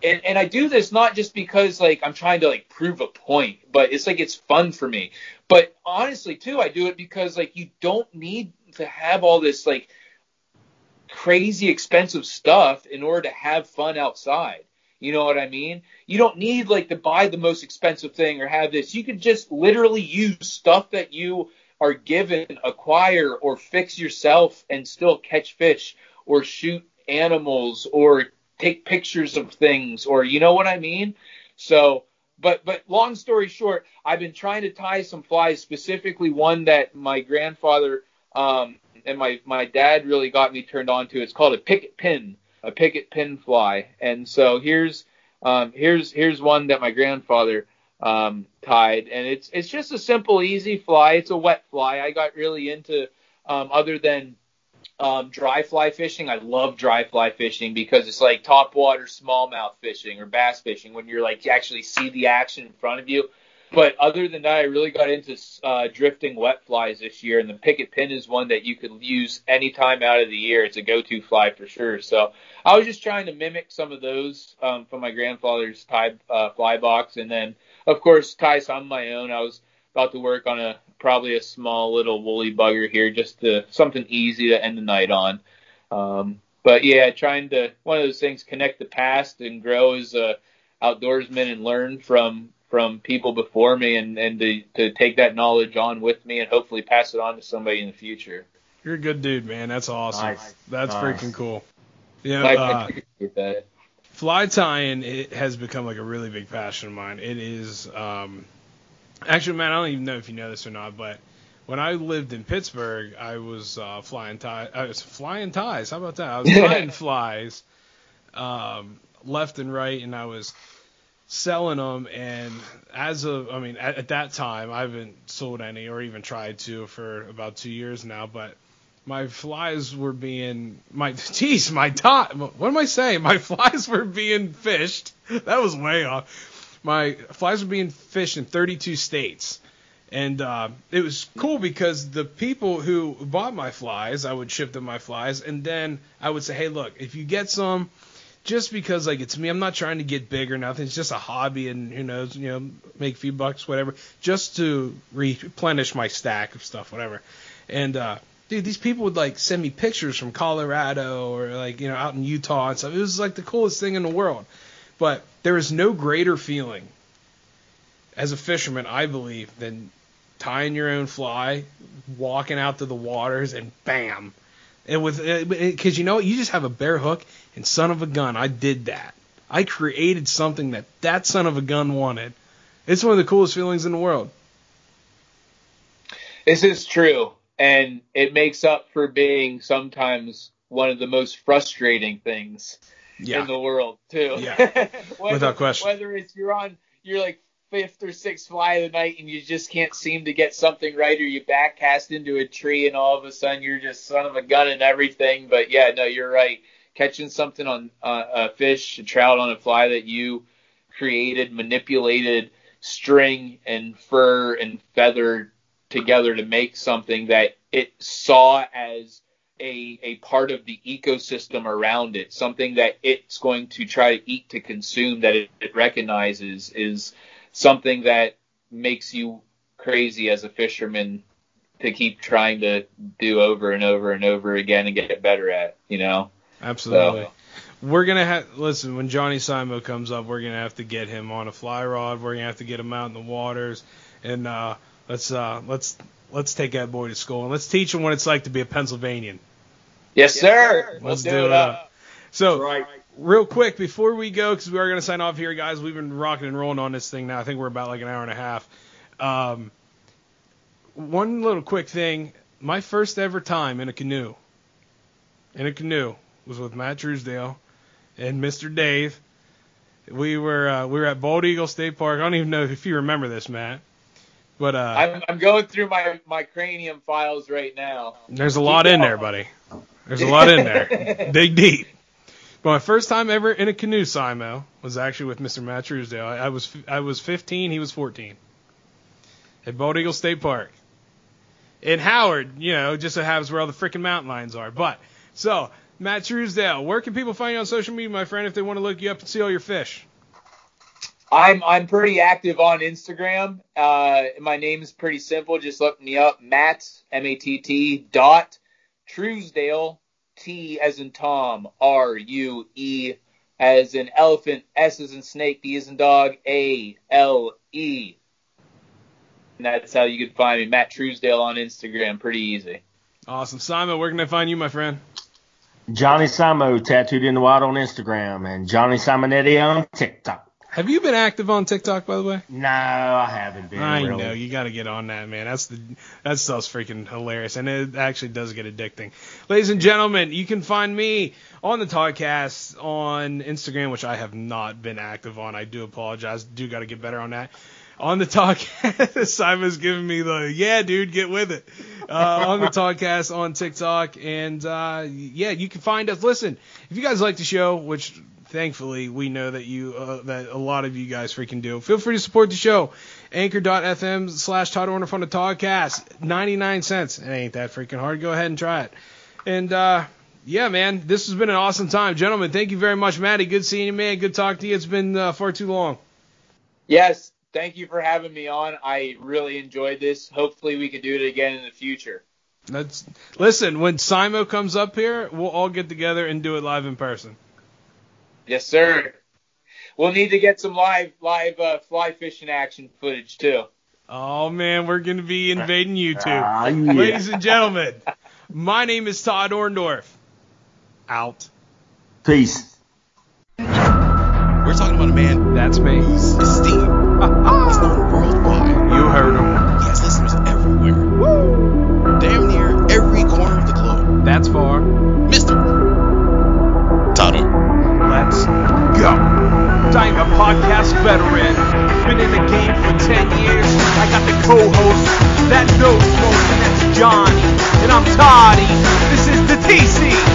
and, and I do this not just because like I'm trying to like prove a point, but it's like it's fun for me. But honestly too, I do it because like you don't need to have all this like crazy expensive stuff in order to have fun outside. You know what I mean? You don't need like to buy the most expensive thing or have this. You can just literally use stuff that you are given, acquire or fix yourself and still catch fish or shoot animals or take pictures of things or you know what I mean? So, but but long story short, I've been trying to tie some flies, specifically one that my grandfather um, and my my dad really got me turned on to. It's called a picket pin, a picket pin fly. And so here's um, here's here's one that my grandfather um, tied, and it's it's just a simple, easy fly. It's a wet fly. I got really into um, other than um, dry fly fishing. I love dry fly fishing because it's like top topwater smallmouth fishing or bass fishing when you're like you actually see the action in front of you. But other than that, I really got into uh, drifting wet flies this year, and the picket pin is one that you could use any time out of the year. It's a go-to fly for sure. So I was just trying to mimic some of those um, from my grandfather's tie uh, fly box, and then of course tie some of my own. I was about to work on a probably a small little woolly bugger here, just to something easy to end the night on. Um, but yeah, trying to one of those things connect the past and grow as a outdoorsman and learn from from people before me and and to, to take that knowledge on with me and hopefully pass it on to somebody in the future. You're a good dude, man. That's awesome. Nice. That's Nice. freaking cool. Yeah, I uh, appreciate that. fly tying it has become like a really big passion of mine. It is um actually man, I don't even know if you know this or not, but when I lived in Pittsburgh, I was uh, flying ties. I was flying ties. How about that? I was flying flies um, left and right, and I was selling them. And as of, I mean, at, at that time, I haven't sold any or even tried to for about two years now. But my flies were being my geez, my tie. What am I saying? My flies were being fished. That was way off. My flies were being fished in 32 states. And uh, it was cool because the people who bought my flies, I would ship them my flies, and then I would say, hey, look, if you get some, just because like it's me, I'm not trying to get big or nothing. It's just a hobby, and who knows, you know, make a few bucks, whatever, just to replenish my stack of stuff, whatever. And uh, dude, these people would like send me pictures from Colorado or like you know out in Utah and stuff. It was like the coolest thing in the world. But there is no greater feeling as a fisherman, I believe, than tying your own fly, walking out to the waters, and bam. And with uh, because you know what, you just have a bare hook and son of a gun, I did that. I created something that that son of a gun wanted. It's one of the coolest feelings in the world. This is true, and it makes up for being sometimes one of the most frustrating things in the world too. Yeah. whether, Without question. Whether it's you're on you're like fifth or sixth fly of the night and you just can't seem to get something right, or you backcast into a tree and all of a sudden you're just son of a gun and everything. But yeah, no, you're right. Catching something on uh, a fish, a trout on a fly that you created, manipulated, string and fur and feather together to make something that it saw as a, a part of the ecosystem around it, something that it's going to try to eat to consume that it, it recognizes is something that makes you crazy as a fisherman to keep trying to do over and over and over again and get better at, you know? Absolutely. So- We're gonna have listen when Johnny Simo comes up. We're gonna have to get him on a fly rod. We're gonna have to get him out in the waters, and uh, let's uh, let's let's take that boy to school and let's teach him what it's like to be a Pennsylvanian. Yes, sir. Let's Let's do do it it up. up. So Right. Real quick before we go, because we are gonna sign off here, guys. We've been rocking and rolling on this thing now. I think we're about like an hour and a half. Um, one little quick thing. my first ever time in a canoe, in a canoe, was with Matt Truesdale and Mr. Dave. We were uh, we were at Bald Eagle State Park. I don't even know if you remember this, Matt. But uh, I'm, I'm going through my, my cranium files right now. there's a lot in there, buddy. There's a lot in there. Dig deep. But my first time ever in a canoe, Simo, was actually with Mr. Matt Truesdale. I, I was I was 15, he was 14. At Bald Eagle State Park. In Howard, you know, just so happens where all the freaking mountain lions are. But so Matt Truesdale, where can people find you on social media, my friend, if they want to look you up and see all your fish? I'm I'm pretty active on Instagram. Uh, my name is pretty simple. Just look me up, Matt M A T T dot Truesdale T as in Tom R U E as in elephant S as in snake D as in dog A L E. And that's how you can find me, Matt Truesdale on Instagram. Pretty easy. Awesome. Simon, where can I find you, my friend? Johnny Simo tattooed in the wild on Instagram and Johnny Simonetti on TikTok. Have you been active on TikTok, by the way? No, I haven't been. I really. know you got to get on that, man. That's the that stuff's freaking hilarious, and it actually does get addicting. Ladies and gentlemen, you can find me on the podcast on Instagram, which I have not been active on. I do apologize. Do got to get better on that. On the talk, Simon's giving me the yeah, dude, get with it. Uh, on the Toddcast on TikTok, and uh, yeah, you can find us. Listen, if you guys like the show, which thankfully we know that you uh, that a lot of you guys freaking do. Feel free to support the show. Anchor.fm slash Todd Orndorf on Toddcast. 99 cents. It ain't that freaking hard. Go ahead and try it. And uh, yeah, man, this has been an awesome time, gentlemen. Thank you very much, Maddie. Good seeing you, man. Good talking to you. It's been uh, far too long. Yes, thank you for having me on. I really enjoyed this. Hopefully, we can do it again in the future. That's listen. When Simo comes up here, we'll all get together and do it live in person. Yes, sir. We'll need to get some live live uh, fly fishing action footage too. Oh man, we're gonna be invading YouTube. Ah, yeah. Ladies and gentlemen, my name is Todd Orndorf. Out. Peace. We're talking about a man That's me. whose esteem is known worldwide. You heard him. He has listeners everywhere. Damn near every corner of the globe. That's far. Go. I'm a podcast veteran. Been in the game for 10 years. I got the co-host that knows most, and that's Johnny. And I'm Toddy. This is the TC